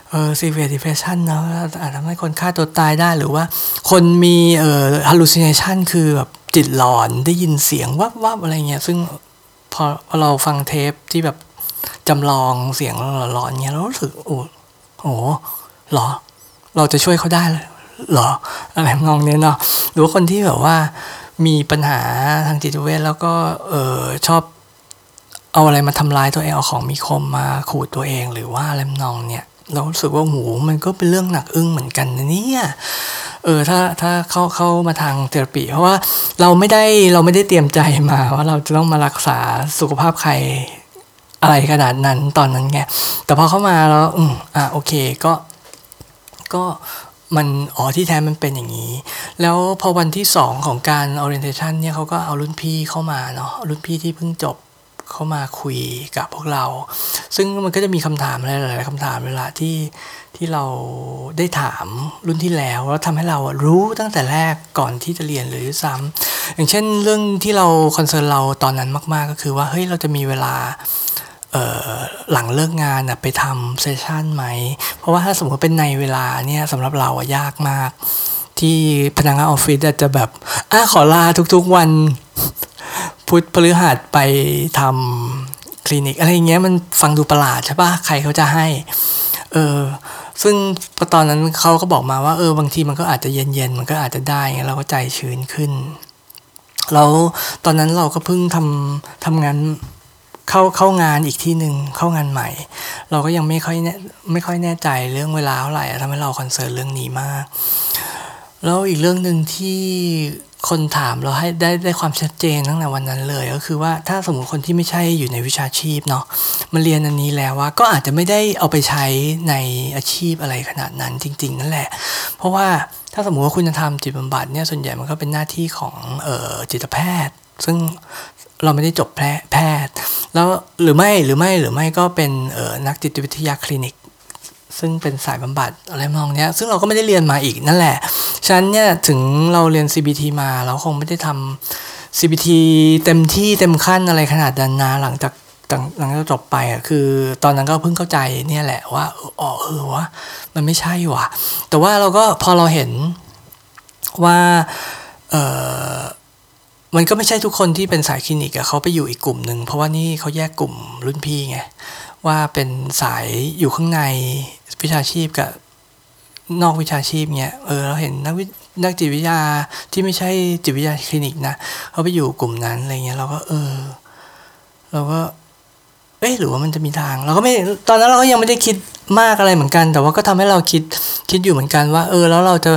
เออ severe depression เนาะอาจทำให้คนฆ่าตัวตายได้หรือว่า คนมีเอ่อ hallucination คือแบบจิตหลอนได้ยินเสียงวับวับอะไรเงี้ย ซึ่งพอพอเราฟังเทปที่แบบจำลองเสียงหลอนเงี้ยเรารู้สึกโอ้โหหรอ เราจะช่วยเขาได้เลยหรอ อะไรมองเนี้ยเนาะหรือว่าคนที่แบบว่ามีปัญหาทางจิตเวชแล้วก็เออชอบ เอาอะไรมาทำลายตัวเองเอาของมีคมมาขูดตัวเองหรือว่าอะไรนองเนี่ยเรารู้สึกว่าหูมันก็เป็นเรื่องหนักอึ้งเหมือนกันนะเนี่ยเออถ้าถ้าเข้าเข้ามาทางเทอราปี เพราะว่าเราไม่ได้เราไม่ได้เตรียมใจมาว่าเราจะต้องมารักษาสุขภาพใครอะไรขนาดนั้นตอนนั้นไงแต่พอเข้ามาแล้วอืมอะโอเคก็ก็มันอ๋อที่แท้มันเป็นอย่างนี้ แล้วพอวันที่สองของการ orientation เนี่ยเขาก็เอารุ่นพี่เข้ามาเนาะรุ่นพี่ที่เพิ่งจบ เข้ามาคุยกับพวกเรา ซึ่งมันก็จะมีคำถามหลายๆคำถามเวลาที่ที่เราได้ถามรุ่นที่แล้วแล้วทำให้เรารู้ตั้งแต่แรกก่อนที่จะเรียนหรือซ้ำอย่างเช่นเรื่องที่เราคอนเซิร์นเราตอนนั้นมาก ๆ ก็คือว่าเฮ้ยเราจะมีเวลาหลังเลิกงานไปทำเซสชันไหม เพราะว่าถ้าสมมติเป็นในเวลาเนี่ยสำหรับเราอะยากมาก ที่พนักงานออฟฟิศจะแบบอะขอลาทุกๆวัน พุธพฤหัสไปทำคลินิก อะไรเงี้ยมันฟังดูประหลาดใช่ปะใครเขาจะให้ เออ ซึ่งตอนนั้นเขาก็บอกมาว่า เออบางทีมันก็อาจจะเย็นๆ มันก็อาจจะได้เราก็ใจชื้นขึ้น แล้วตอนนั้นเราก็เพิ่งทำทำงานเข้าเข้างานอีกที่หนึ่งเข้างานใหม่ เราก็ยังไม่ค่อยไม่ค่อยแน่ใจเรื่องเวลาเท่าไหร่ทำให้เราคอนเซิร์นเรื่องนี้มาก แล้วอีกเรื่องหนึ่งที่คนถามเราให้ได้ได้ความชัดเจนตั้งแต่วันนั้นเลย ก็คือว่าถ้าสมมติคนที่ไม่ใช่อยู่ในวิชาชีพเนาะมาเรียนอันนี้แล้วว่าก็อาจจะไม่ได้เอาไปใช้ในอาชีพอะไรขนาดนั้นจริง ๆ นั่นแหละ เพราะว่าถ้าสมมติว่าคุณจะทำจิตบำบัดเนี่ยส่วนใหญ่มันก็เป็นหน้าที่ของเออจิตแพทย์ ซึ่งเราไม่ได้จบแพทย์ แล้วหรือไม่หรือไม่หรือไม่ก็เป็นออนักจิตวิทยาคลินิก ซึ่งเป็นสายบำบัดอะไรมองเนี้ยซึ่งเราก็ไม่ได้เรียนมาอีกนั่นแหละฉะนั้นเนี่ยถึงเราเรียน CBT มาเราคงไม่ได้ทำ CBT เต็มที่เต็มขั้นอะไรขนาดนั้นนะหลังจากหลังจากจบไปอะคือตอนนั้นก็เพิ่งเข้าใจเนี่ยแหละว่าอ๋อเออวะมันไม่ใช่ว่ะ แต่ว่าเราก็พอเราเห็นว่าเออมันก็ไม่ใช่ทุกคนที่เป็นสายคลินิกอะเขาไปอยู่อีกกลุ่มหนึ่งเพราะว่านี่เขาแยกกลุ่มรุ่นพี่ไง ว่าเป็นสายอยู่ข้างในวิชาชีพกับนอกวิชาชีพเนี้ยเออเราเห็นนักนักจิตวิทยาที่ไม่ใช่จิตวิทยาคลินิกนะเขาไปอยู่กลุ่มนั้นอะไรเงี้ยเราก็เออ เราก็ เอ๊ะหรือว่ามันจะมีทาง เราก็ไม่ตอนนั้นเราก็ยังไม่ได้คิดมากอะไรเหมือนกัน แต่ว่าก็ทำให้เราคิดคิดอยู่เหมือนกันว่า เออ แล้วเราจะ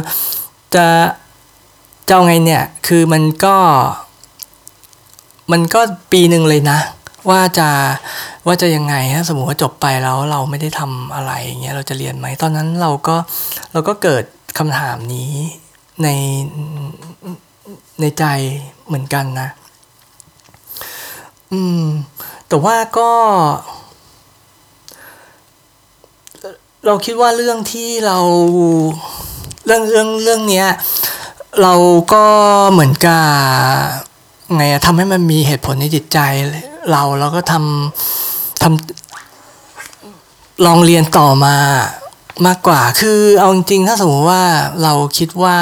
จะจะเอาไงเนี่ย คือมันก็ มันก็ปีหนึ่งเลยนะ ว่าจะ ว่าจะยังไงฮะสมมติว่าจบไปแล้วเราไม่ได้ทำอะไรอย่างเงี้ยเราจะเรียนไหมตอนนั้นเราก็เราก็เกิดคำถามนี้ในในใจเหมือนกันนะ อืม แต่ว่าก็ เราคิดว่าเรื่องที่เราเรื่องเรื่องเรื่องเนี้ย เราก็เหมือนกับไงทำให้มันมีเหตุผลในจิตใจเราแล้วก็ทำ ทำลองเรียนต่อมามากกว่า คือเอาจริงๆ ถ้าสมมติว่าเราคิดว่า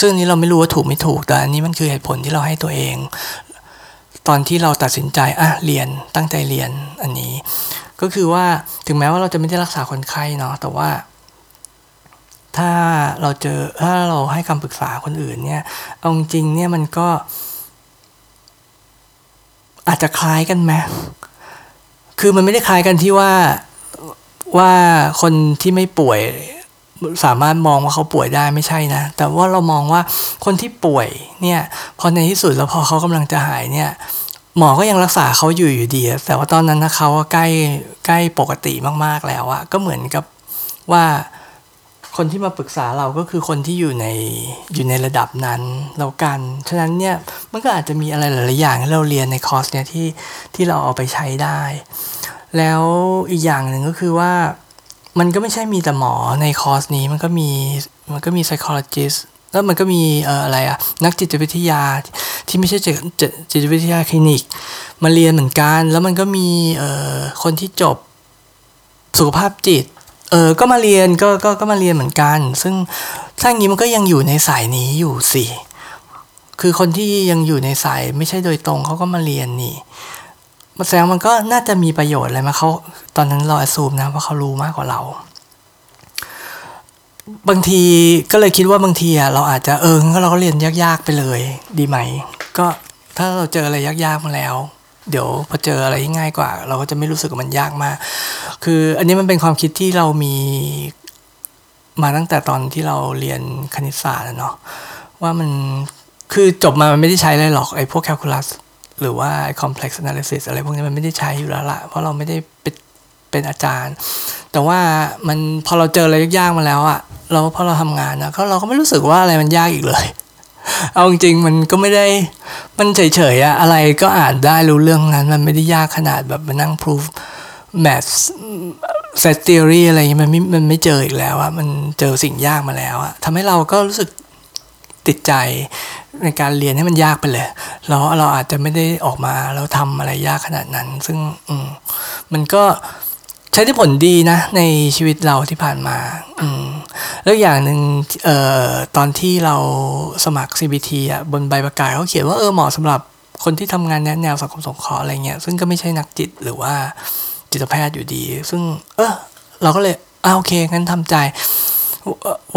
ซึ่งนี้เราไม่รู้ว่าถูกไม่ถูก แต่อันนี้มันคือเหตุผลที่เราให้ตัวเอง ตอนที่เราตัดสินใจอะเรียนตั้งใจเรียนอันนี้ ก็คือว่าถึงแม้ว่าเราจะไม่ได้รักษาคนไข้เนาะแต่ว่า ถ้าเราเจอถ้าเราให้คำปรึกษาคนอื่นเนี่ยเอาจริงเนี่ยมันก็ อาจจะคล้ายกันไหมคือมันไม่ได้คล้ายกันที่ว่าว่าคนที่ไม่ป่วยสามารถมองว่าเขาป่วยได้ไม่ใช่นะ แต่ว่าเรามองว่าคนที่ป่วยเนี่ยพอในที่สุดแล้วพอเขากำลังจะหายเนี่ยหมอก็ยังรักษาเขาอยู่อยู่ดี แต่ว่าตอนนั้นนะเขาใกล้ใกล้ปกติมากๆแล้วอะก็เหมือนกับว่า คนที่มาปรึกษาเราก็คือคนที่อยู่ในอยู่ในระดับนั้นแล้วกัน ฉะนั้นเนี่ยมันก็อาจจะมีอะไรหลาย ๆ อย่างที่เราเรียนในคอร์สเนี่ยที่ที่เราเอาไปใช้ได้ แล้วอีกอย่างหนึ่งก็คือว่ามันก็ไม่ใช่มีแต่หมอในคอร์สนี้มันก็มีมันก็มี psychologist แล้วมันก็มีเอ่ออะไรอะนักจิตวิทยาที่ไม่ใช่จิตจิตวิทยาคลินิก มาเรียนเหมือนกัน แล้วมันก็มีเอ่อคนที่จบสุขภาพจิต เออก็มาเรียนก็ก็ก็มาเรียนเหมือนกัน ซึ่งถ้าอย่างนี้มันก็ยังอยู่ในสายนี้อยู่สิคือคนที่ยังอยู่ในสายไม่ใช่โดยตรงเขาก็มาเรียนนี่แสดงมันก็น่าจะมีประโยชน์อะไรมาเขาตอนนั้นเราอซูมนะเพราเขารู้มากกว่าเรา บางทีก็เลยคิดว่าบางทีอะเราอาจจะเออเราก็เรียนยากๆไปเลย ดีไหม ก็ถ้าเราเจออะไรยากๆมาแล้ว เดี๋ยวพอเจออะไรง่ายกว่า เราก็จะไม่รู้สึกว่ามันยากมาก คืออันนี้มันเป็นความคิดที่เรามีมาตั้งแต่ตอนที่เราเรียนคณิตศาสตร์เนาะว่ามันคือจบมามันไม่ได้ใช้เลยหรอกไอ้พวกแคลคูลัสหรือว่า complex analysis อะไรพวกนี้มันไม่ได้ใช้อยู่แล้วละเพราะเราไม่ได้เป็นเป็นอาจารย์ แต่ว่ามันพอเราเจออะไรยากๆมาแล้วอะเราพอเราทำงานนะก็เราก็ไม่รู้สึกว่าอะไรมันยากอีกเลย เอาจริงๆมันก็ไม่ได้มันเฉยๆอะอะไรก็อ่านได้รู้เรื่องนั้น มันไม่ได้ยากขนาดแบบมานั่ง proof math set theory อะไรอย่างเงี้ยมันไม่มันไม่เจออีกแล้วอะมันเจอสิ่งยากมาแล้วอะทำให้เราก็รู้สึกติดใจในการเรียนให้มันยากไปเลยแล้วเราอาจจะไม่ได้ออกมาแล้วทำอะไรยากขนาดนั้น ซึ่งอืมมันก็ ใช้ได้ผลดีนะ ในชีวิตเราที่ผ่านมา อืมแล้วอย่างหนึ่งเอ่อตอนที่เราสมัคร CBT อะบนใบประกาศเขาเขียนว่าเออเหมาะสำหรับคนที่ทำงานแนวสังคมสงเคราะห์อะไรเงี้ยซึ่งก็ไม่ใช่นักจิตหรือว่าจิตแพทย์อยู่ดี ซึ่ง เออเราก็เลยอ่าโอเคงั้นทำใจ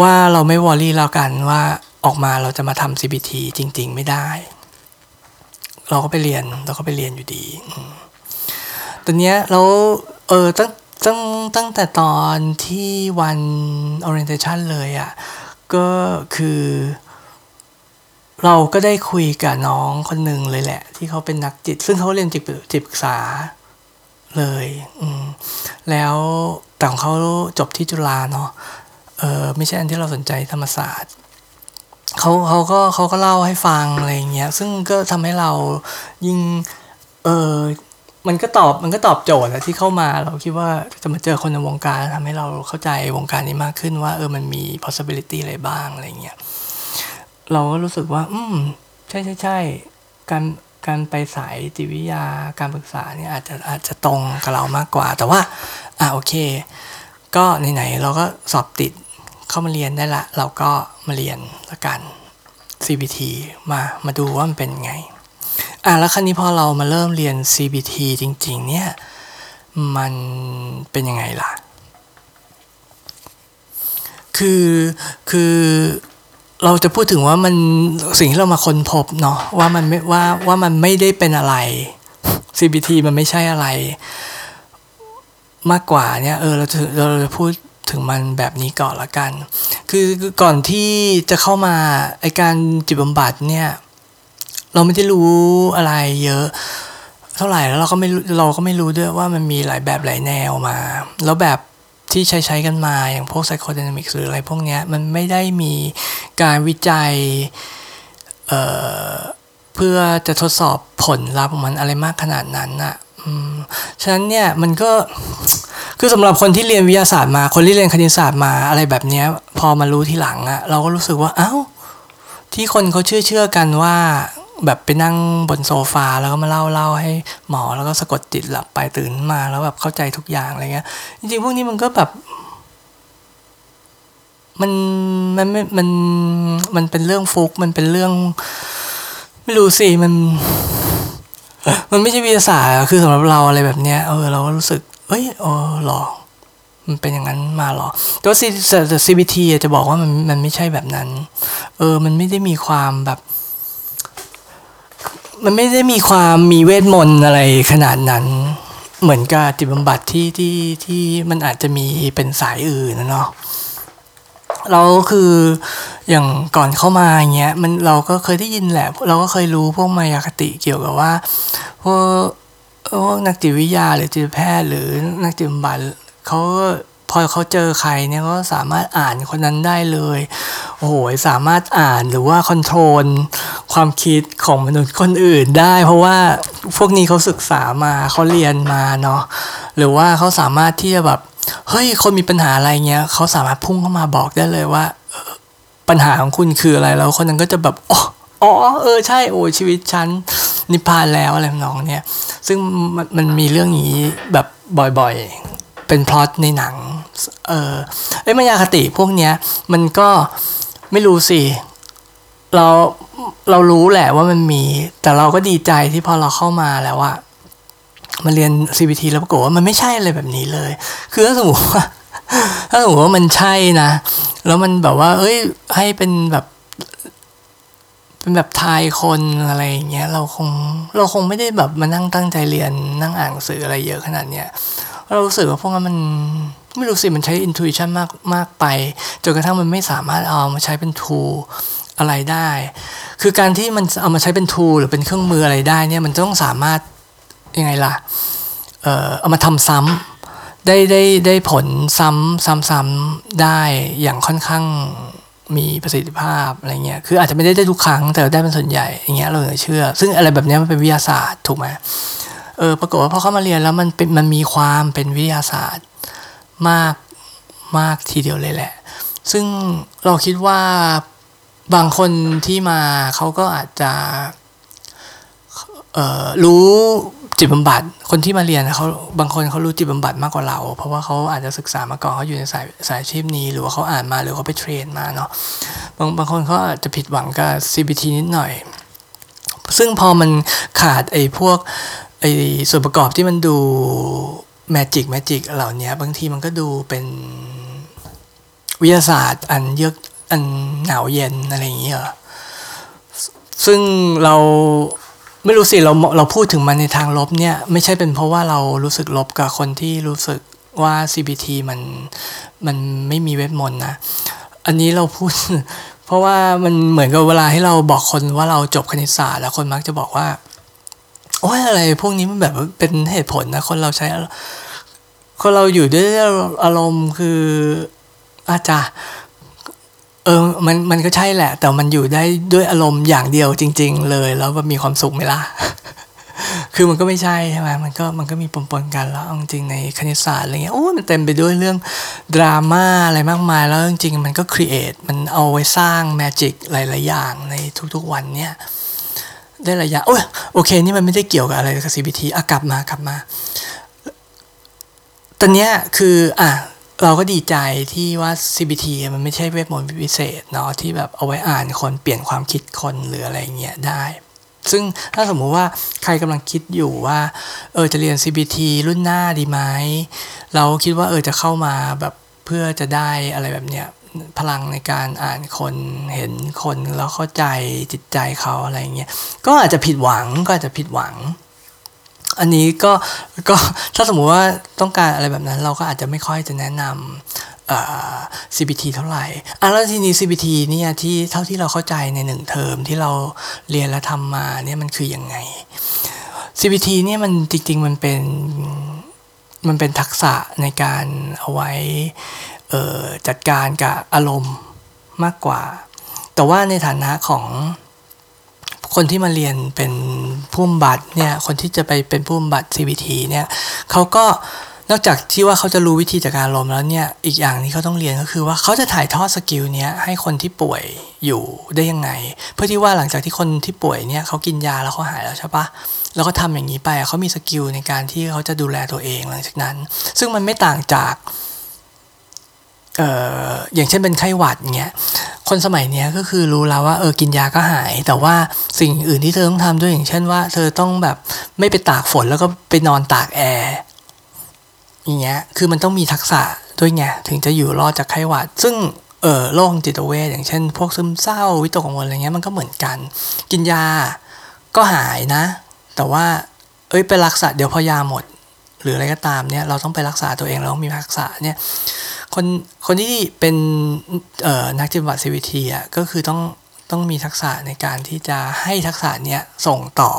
ว่าเราไม่วอรี่แล้วกันว่าออกมาเราจะมาทำ CBT จริง ๆ ไม่ได้ เราก็ไปเรียนเราก็ไปเรียนอยู่ดีตอนเนี้ยเราเออตั้ง ตั้งตั้งแต่ตอนที่วัน orientation เลยอะ่ะ ก็คือ เราก็ได้คุยกับน้องคนหนึ่งเลยแหละ ที่เขาเป็นนักจิต ซึ่งเขาเรียนจิตจิตปรึกษาเลยอืมแล้วแต่ของเขาจบที่จุฬาเนาะเออไม่ใช่อันที่เราสนใจธรรมศาสตร์เขาเขาก็เขาก็เล่าให้ฟังอะไรเงี้ย ซึ่งก็ทำให้เรายิ่งเออ มันก็ตอบมันก็ตอบโจทย์ที่เข้ามาเราคิดว่าจะมาเจอคนในวงการทำให้เราเข้าใจวงการนี้มากขึ้นว่า เออมันมี possibility อะไรบ้างอะไรเงี้ยเราก็รู้สึกว่า อืม ใช่ใช่ใช่การการไปสายจิตวิทยาการปรึกษาเนี่ยอาจจะอาจจะตรงกับเรามากกว่า แต่ว่า อ่าโอเค ก็ไหนๆเราก็สอบติดเข้ามาเรียนได้ละ เราก็มาเรียนละกัน CBT มามาดูว่ามันเป็นไง อะแล้วครั้นี้พอเรามาเริ่มเรียน CBT จริง ๆ เนี่ย มันเป็นยังไงล่ะ คือคือเราจะพูดถึงว่ามันสิ่งที่เรามาค้นพบเนาะว่ามันไม่ว่าว่ามันไม่ได้เป็นอะไร CBT มันไม่ใช่อะไร มากกว่าเนี่ยเออเราจะเราจะพูดถึงมันแบบนี้ก่อนละกัน คือก่อนที่จะเข้ามาไอการจิตบำบัดเนี่ย เราไม่ได้รู้อะไรเยอะ เท่าไหร่แล้วเราก็ไม่เราก็ไม่รู้ด้วยว่ามันมีหลายแบบหลายแนวมา แล้วแบบที่ใช้ใช้กันมาอย่างพวกไซโคดนามิกหรืออะไรพวกนี้มันไม่ได้มีการวิจัยเเพื่อจะทดสอบผลลัพธ์ของมันอะไรมากขนาดนั้นอะฉะนั้นเนี่ยมันก็คือสำหรับคนที่เรียนวิทยาศาสตร์มา คนที่เรียนคณิตศาสตร์มาอะไรแบบนี้พอมารู้ทีหลังอะเราก็รู้สึกว่าเอา้าที่คนเขาเชื่อเชื่อกันว่า แบบไปนั่งบนโซฟาแล้วก็มาเล่าเล่าให้หมอแล้วก็สะกดจิตหลับไปตื่นมาแล้วแบบเข้าใจทุกอย่างอะไรเงี้ย จริงๆ พวกนี้มันก็แบบ มันมันไม่มันมันเป็นเรื่องฟุกมันเป็นเรื่อง ไม่รู้สิมัน มันไม่ใช่วิทยาศาสตร์คือสำหรับเราอะไรแบบเนี้ยเออเราก็รู้สึก เอ้ยอ๋อหรอมันเป็นอย่างนั้นมาหรอตัวซีแต่ CBT จะบอกว่ามันมันไม่ใช่แบบนั้น เออ มันไม่ได้มีความแบบ มันไม่ได้มีความมีเวทมนต์อะไรขนาดนั้น เหมือนกับจิตบำบัดที่ที่ที่มันอาจจะมีเป็นสายอื่นนะเนาะเราคืออย่างก่อนเข้ามาอย่างเงี้ยมันเราก็เคยได้ยินแหละ เราก็เคยรู้พวกมายาคติเกี่ยวกับว่าพวกพวกนักจิตวิทยาหรือจิตแพทย์หรือนักจิตบำบัดเขา พอเขาเจอใครเนี่ยก็สามารถอ่านคนนั้นได้เลย โอ้โหสามารถอ่านหรือว่าคอนโทรลความคิดของมนุษย์คนอื่นได้ เพราะว่าพวกนี้เขาศึกษามาเขาเรียนมาเนาะหรือว่าเขาสามารถที่จะแบบเฮ้ยคนมีปัญหาอะไรเงี้ยเขาสามารถพุ่งเข้ามาบอกได้เลยว่า ปัญหาของคุณคืออะไรแล้วคนนั้นก็จะแบบอ๋ออ๋อเออใช่โอ้ชีวิตฉันนิพพานแล้วอะไรน้องเนี่ย ซึ่งมันมันมีเรื่องนี้แบบบ่อยๆ เป็นพล็อตในหนัง เออไอ้มายาคติพวกเนี้ย มันก็ไม่รู้สิ เราเรารู้แหละว่ามันมี แต่เราก็ดีใจที่พอเราเข้ามาแล้วอะมาเรียน CBT แล้วปรากฏว่ามันไม่ใช่อะไรแบบนี้เลย คือถ้าสมมติว่าถ้าสมมติว่ามันใช่นะ แล้วมันแบบว่า เอ้ย ให้เป็นแบบ เป็นแบบทายคนอะไรอย่างเงี้ย เราคง เราคงไม่ได้แบบมานั่งตั้งใจเรียนนั่งอ่านหนังสืออะไรเยอะขนาดเนี้ย เรารู้สึกว่าพวกนั้นมันไม่รู้สิมันใช้ intuition มากมากไปจนกระทั่งมันไม่สามารถเอามาใช้เป็น tool อะไรได้ คือการที่มันเอามาใช้เป็น tool หรือเป็นเครื่องมืออะไรได้เนี่ยมันต้องสามารถยังไงล่ะเอ่อเอามาทำซ้ำได้ได้ได้ผลซ้ำซ้ำซ้ำได้อย่างค่อนข้างมีประสิทธิภาพอะไรเงี้ย คืออาจจะไม่ได้ได้ทุกครั้งแต่ได้เป็นส่วนใหญ่อย่างเงี้ยเราเลยเชื่อ ซึ่งอะไรแบบนี้มันเป็นวิทยาศาสตร์ถูกไหม เออปรากฏว่าพอเข้ามาเรียนแล้วมันเป็นมันมีความเป็นวิทยาศาสตร์มากมากทีเดียวเลยแหละ ซึ่งเราคิดว่าบางคนที่มาเขาก็อาจจะรู้จิตบำบัดคนที่มาเรียนเขาบางคนเขารู้จิตบำบัดมากกว่าเรา เพราะว่าเขาอาจจะศึกษามาก่อนเขาอยู่ในสายสายอาชีพนี้ หรือว่าเขาอ่านมาหรือเขาไปเทรนมาเนาะบางบางคนเขาอาจจะผิดหวังกับ CBT นิดหน่อย ซึ่งพอมันขาดไอ้พวก ไอ้ส่วนประกอบที่มันดูแมจิกแมจิกเหล่านี้บางทีมันก็ดูเป็นวิทยาศาสตร์อันเยือกอันหนาวเย็นอะไรอย่างเงี้ยซึ่งเราไม่รู้สิเราเราพูดถึงมันในทางลบเนี่ยไม่ใช่เป็นเพราะว่าเรารู้สึกลบกับคนที่รู้สึกว่า CBT มันมันไม่มีเวทมนต์นะ อันนี้เราพูด เพราะว่ามันเหมือนกับเวลาให้เราบอกคนว่าเราจบคณิตศาสตร์แล้วคนมักจะบอกว่า โอ้ยอะไร พวกนี้มันแบบเป็นเหตุผลนะคนเราใช้คนเราอยู่ด้วยอารมณ์คืออาจจะเออมันมันก็ใช่แหละ แต่มันอยู่ได้ด้วยอารมณ์อย่างเดียวจริง ๆ เลย แล้วมันมีความสุขไหมล่ะคือมันก็ไม่ใช่ใช่ไหมมันก็มันก็มีปนๆกันแล้วจริงในคณิตศาสตร์อะไรเงี้ยโอ้มันเต็มไปด้วยเรื่องดราม่าอะไรมากมาย แล้วจริงๆมันก็ครีเอทมันเอาไว้สร้างแมจิกหลายๆอย่างในทุกๆวันเนี่ย ได้หลายอย่างโอ้ยโอเค นี่มันไม่ได้เกี่ยวกับอะไรกับ CBT อะกลับมากลับมา ตอนเนี้ยคืออะเราก็ดีใจที่ว่า CBT มันไม่ใช่เวทมนต์พิเศษเนาะที่แบบเอาไว้อ่านคนเปลี่ยนความคิดคนหรืออะไรเงี้ยได้ ซึ่งถ้าสมมุติว่าใครกำลังคิดอยู่ว่า เออจะเรียน CBT รุ่นหน้าดีไหมเราคิดว่าเออจะเข้ามาแบบเพื่อจะได้อะไรแบบเนี้ย พลังในการอ่านคนเห็นคนแล้วเข้าใจจิตใจเขาอะไรเงี้ยก็อาจจะผิดหวังก็อาจจะผิดหวัง อันนี้ก็ก็ถ้าสมมุติว่าต้องการอะไรแบบนั้น เราก็อาจจะไม่ค่อยจะแนะนำ CBT เท่าไหร่อะแล้วทีนี้ CBT เนี่ยที่เท่าที่เราเข้าใจในหนึ่งเทอมที่เราเรียนและทำมาเนี่ยมันคือยังไง CBT เนี่ยมันจริงๆมันเป็นมันเป็นทักษะในการเอาไว้ จัดการกับอารมณ์มากกว่า แต่ว่าในฐานะของคนที่มาเรียนเป็นผู้บำบัดเนี่ยคนที่จะไปเป็นผู้บำบัด CBT เนี่ยเขาก็นอกจากที่ว่าเขาจะรู้วิธีจัดการอารมณ์แล้วเนี่ยอีกอย่างที่เขาต้องเรียนก็คือว่าเขาจะถ่ายทอด skill เนี้ยให้คนที่ป่วยอยู่ได้ยังไง เพื่อที่ว่าหลังจากที่คนที่ป่วยเนี่ยเขากินยาแล้วเขาหายแล้วใช่ปะแล้วก็ทำอย่างนี้ไปเขามี skill ในการที่เขาจะดูแลตัวเองหลังจากนั้น ซึ่งมันไม่ต่างจาก เอออย่างเช่นเป็นไข้หวัดเงี้ย คนสมัยนี้ก็คือรู้แล้วว่าเออกินยาก็หาย แต่ว่าสิ่งอื่นที่เธอต้องทำด้วยอย่างเช่นว่า เธอต้องแบบไม่ไปตากฝนแล้วก็ไปนอนตากแอร์อย่างเงี้ย คือมันต้องมีทักษะด้วยไงถึงจะอยู่รอดจากไข้หวัด ซึ่งเออโรคจิตเวชอย่างเช่น พวกซึมเศร้าวิตกกังวลอะไรเงี้ยมันก็เหมือนกัน กินยาก็หายนะ แต่ว่า เอ้ยไปรักษาเดี๋ยวพอยาหมด หรืออะไรก็ตามเนี่ยเราต้องไปรักษาตัวเองเราต้องมีทักษะเนี่ย คนคนที่เป็นนักจิตบำบัด CBT อะก็คือต้องต้องมีทักษะในการที่จะให้ทักษะเนี้ยส่งต่อ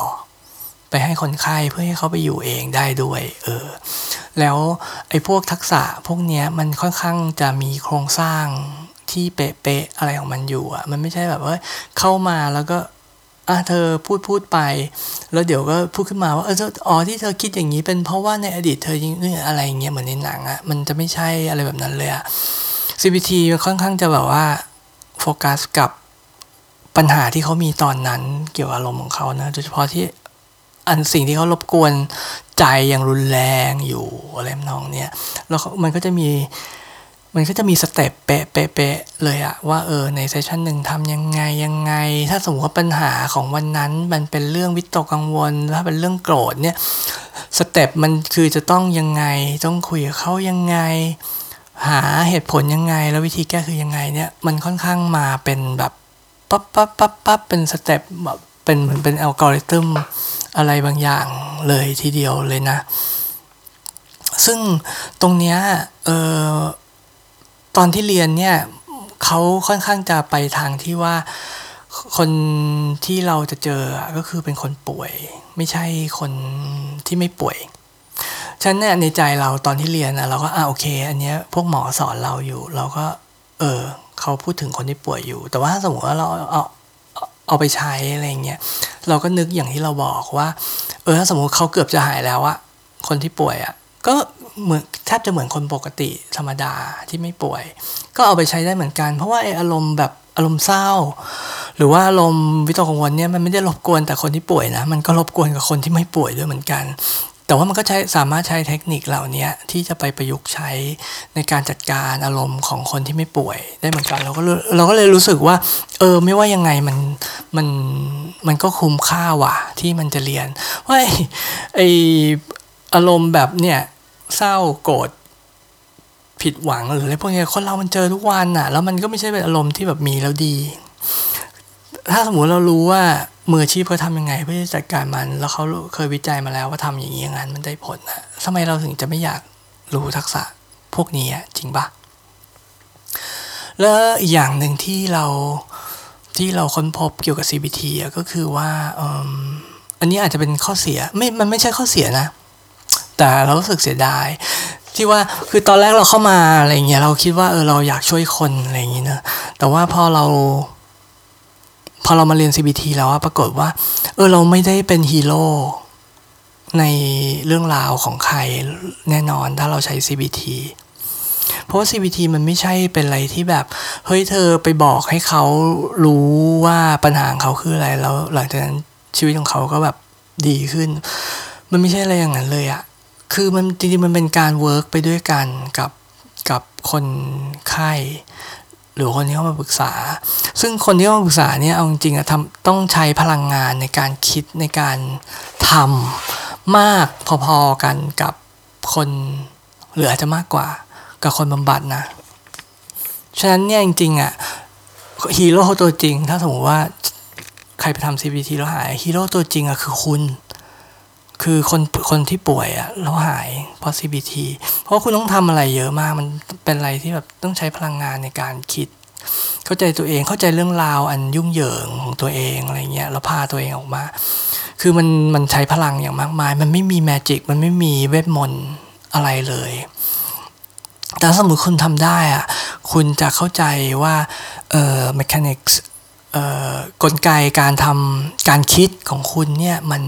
ไปให้คนไข้เพื่อให้เขาไปอยู่เองได้ด้วย เออ แล้วไอ้พวกทักษะพวกเนี้ยมันค่อนข้างจะมีโครงสร้างที่เป๊ะๆอะไรของมันอยู่อะ มันไม่ใช่แบบว่าเข้ามาแล้วก็ อะเธอพูดพูดไป แล้วเดี๋ยวก็พูดขึ้นมาว่าเอออ๋อที่เธอคิดอย่างนี้เป็นเพราะว่าในอดีตเธอยิงนี่อะไรเงี้ยเหมือนในหนังอะมันจะไม่ใช่อะไรแบบนั้นเลยอะ CBT มันค่อนข้างจะแบบว่าโฟกัสกับปัญหาที่เขามีตอนนั้นเกี่ยวอารมณ์ของเขานะโดยเฉพาะที่อันสิ่งที่เขารบกวนใจอย่างรุนแรงอยู่อะไรนองเนี้ยแล้วมันก็จะมี มันก็จะมี step เป๊ะเป๊ะเลยอะว่าเออใน session หนึ่งทำยังไงยังไง ถ้าสมมติว่าปัญหาของวันนั้น มันเป็นเรื่องวิตกกังวลถ้าเป็นเรื่องโกรธเนี่ย step มันคือจะต้องยังไงต้องคุยกับเขายังไง หาเหตุผลยังไง แล้ววิธีแก้คือยังไงเนี่ยมันค่อนข้างมาเป็นแบบปั๊บปั๊บปั๊บปั๊บเป็น step แบบเป็นเหมือนเป็นอัลกอริทึมอะไรบางอย่างเลยทีเดียวเลยนะ ซึ่งตรงเนี้ยเออ ตอนที่เรียนเนี่ยเขาค่อนข้างจะไปทางที่ว่าคนที่เราจะเจอก็คือเป็นคนป่วย ไม่ใช่คนที่ไม่ป่วยฉันเนี่ยในใจเราตอนที่เรียนอะเราก็อ่าโอเค อันเนี้ยพวกหมอสอนเราอยู่ เราก็ เออเขาพูดถึงคนที่ป่วยอยู่ แต่ว่าสมมติว่าเราเอาเอาไปใช้อะไรเงี้ยเราก็นึกอย่างที่เราบอกว่า เออถ้าสมมติเขาเกือบจะหายแล้วอะคนที่ป่วยอะก็ เหมือนแทบจะเหมือนคนปกติธรรมดาที่ไม่ป่วย ก็เอาไปใช้ได้เหมือนกัน เพราะว่าไออารมณ์แบบอารมณ์เศร้า หรือว่าอารมณ์วิตกกังวลเนี่ยมันไม่ได้รบกวนแต่คนที่ป่วยนะมันก็รบกวนกับคนที่ไม่ป่วยด้วยเหมือนกัน แต่ว่ามันก็ใช้สามารถใช้เทคนิคเหล่านี้ที่จะไปประยุกต์ใช้ในการจัดการอารมณ์ของคนที่ไม่ป่วยได้เหมือนกัน เราก็เราก็เลยรู้สึกว่า เออไม่ว่ายังไงมันมันมันก็คุ้มค่าว่ะที่มันจะเรียนว่าไออารมณ์แบบเนี่ย เศร้าโกรธผิดหวังหรืออะไรพวกนี้คนเรามันเจอทุกวันน่ะ แล้วมันก็ไม่ใช่เป็นอารมณ์ที่แบบมีแล้วดี ถ้าสมมติเรารู้ว่ามืออาชีพเขาทำยังไงเพื่อจัดการมันแล้วเขาเคยวิจัยมาแล้วว่าทำอย่างนี้อย่างนั้นมันได้ผลนะทำไมเราถึงจะไม่อยากรู้ทักษะพวกนี้จริงปะแล้วอีกอย่างหนึ่งที่เราที่เราค้นพบเกี่ยวกับ CBT ก็คือว่าอันนี้อาจจะเป็นข้อเสียไม่มันไม่ใช่ข้อเสียนะ แต่เรารู้สึกเสียดาย ที่ว่าคือตอนแรกเราเข้ามาอะไรเงี้ยเราคิดว่าเออเราอยากช่วยคนอะไรอย่างงี้นะแต่ว่าพอเรา พอเรามาเรียน CBT แล้วปรากฏว่า เออเราไม่ได้เป็นฮีโร่ในเรื่องราวของใครแน่นอนถ้าเราใช้ CBT เพราะว่า CBT มันไม่ใช่เป็นอะไรที่แบบ เฮ้ยเธอไปบอกให้เขารู้ว่าปัญหาของเขาคืออะไรแล้วหลังจากนั้นชีวิตของเขาก็แบบดีขึ้น มันไม่ใช่อะไรอย่างนั้นเลยอะ คือมันจริงๆมันเป็นการเวิร์กไปด้วยกันกับกับคนไข้หรือคนที่เข้ามาปรึกษา ซึ่งคนที่เข้ามาปรึกษาเนี่ยเอาจริงๆอะทำต้องใช้พลังงานในการคิดในการทำมากพอๆกันกับคนหรืออาจจะมากกว่ากับคนบำบัดนะ ฉะนั้นเนี่ยจริงๆอะฮีโร่ตัวจริง ถ้าสมมติว่าใครไปทำ CBT แล้วหายฮีโร่ตัวจริงอะคือคุณ คือคนคนที่ป่วยอะแล้วหายเพราะ CBT เพราะคุณต้องทำอะไรเยอะมากมันเป็นอะไรที่แบบต้องใช้พลังงานในการคิด เข้าใจตัวเองเข้าใจเรื่องราวอันยุ่งเหยิงของตัวเองอะไรเงี้ยแล้วพาตัวเองออกมา คือมันมันใช้พลังอย่างมากมาย มันไม่มีแมจิกมันไม่มีเวทมนต์อะไรเลย แต่สมมติคุณทำได้อะคุณจะเข้าใจว่าเอ่อ mechanics เอ่อกลไกการทำการคิดของคุณเนี่ยมัน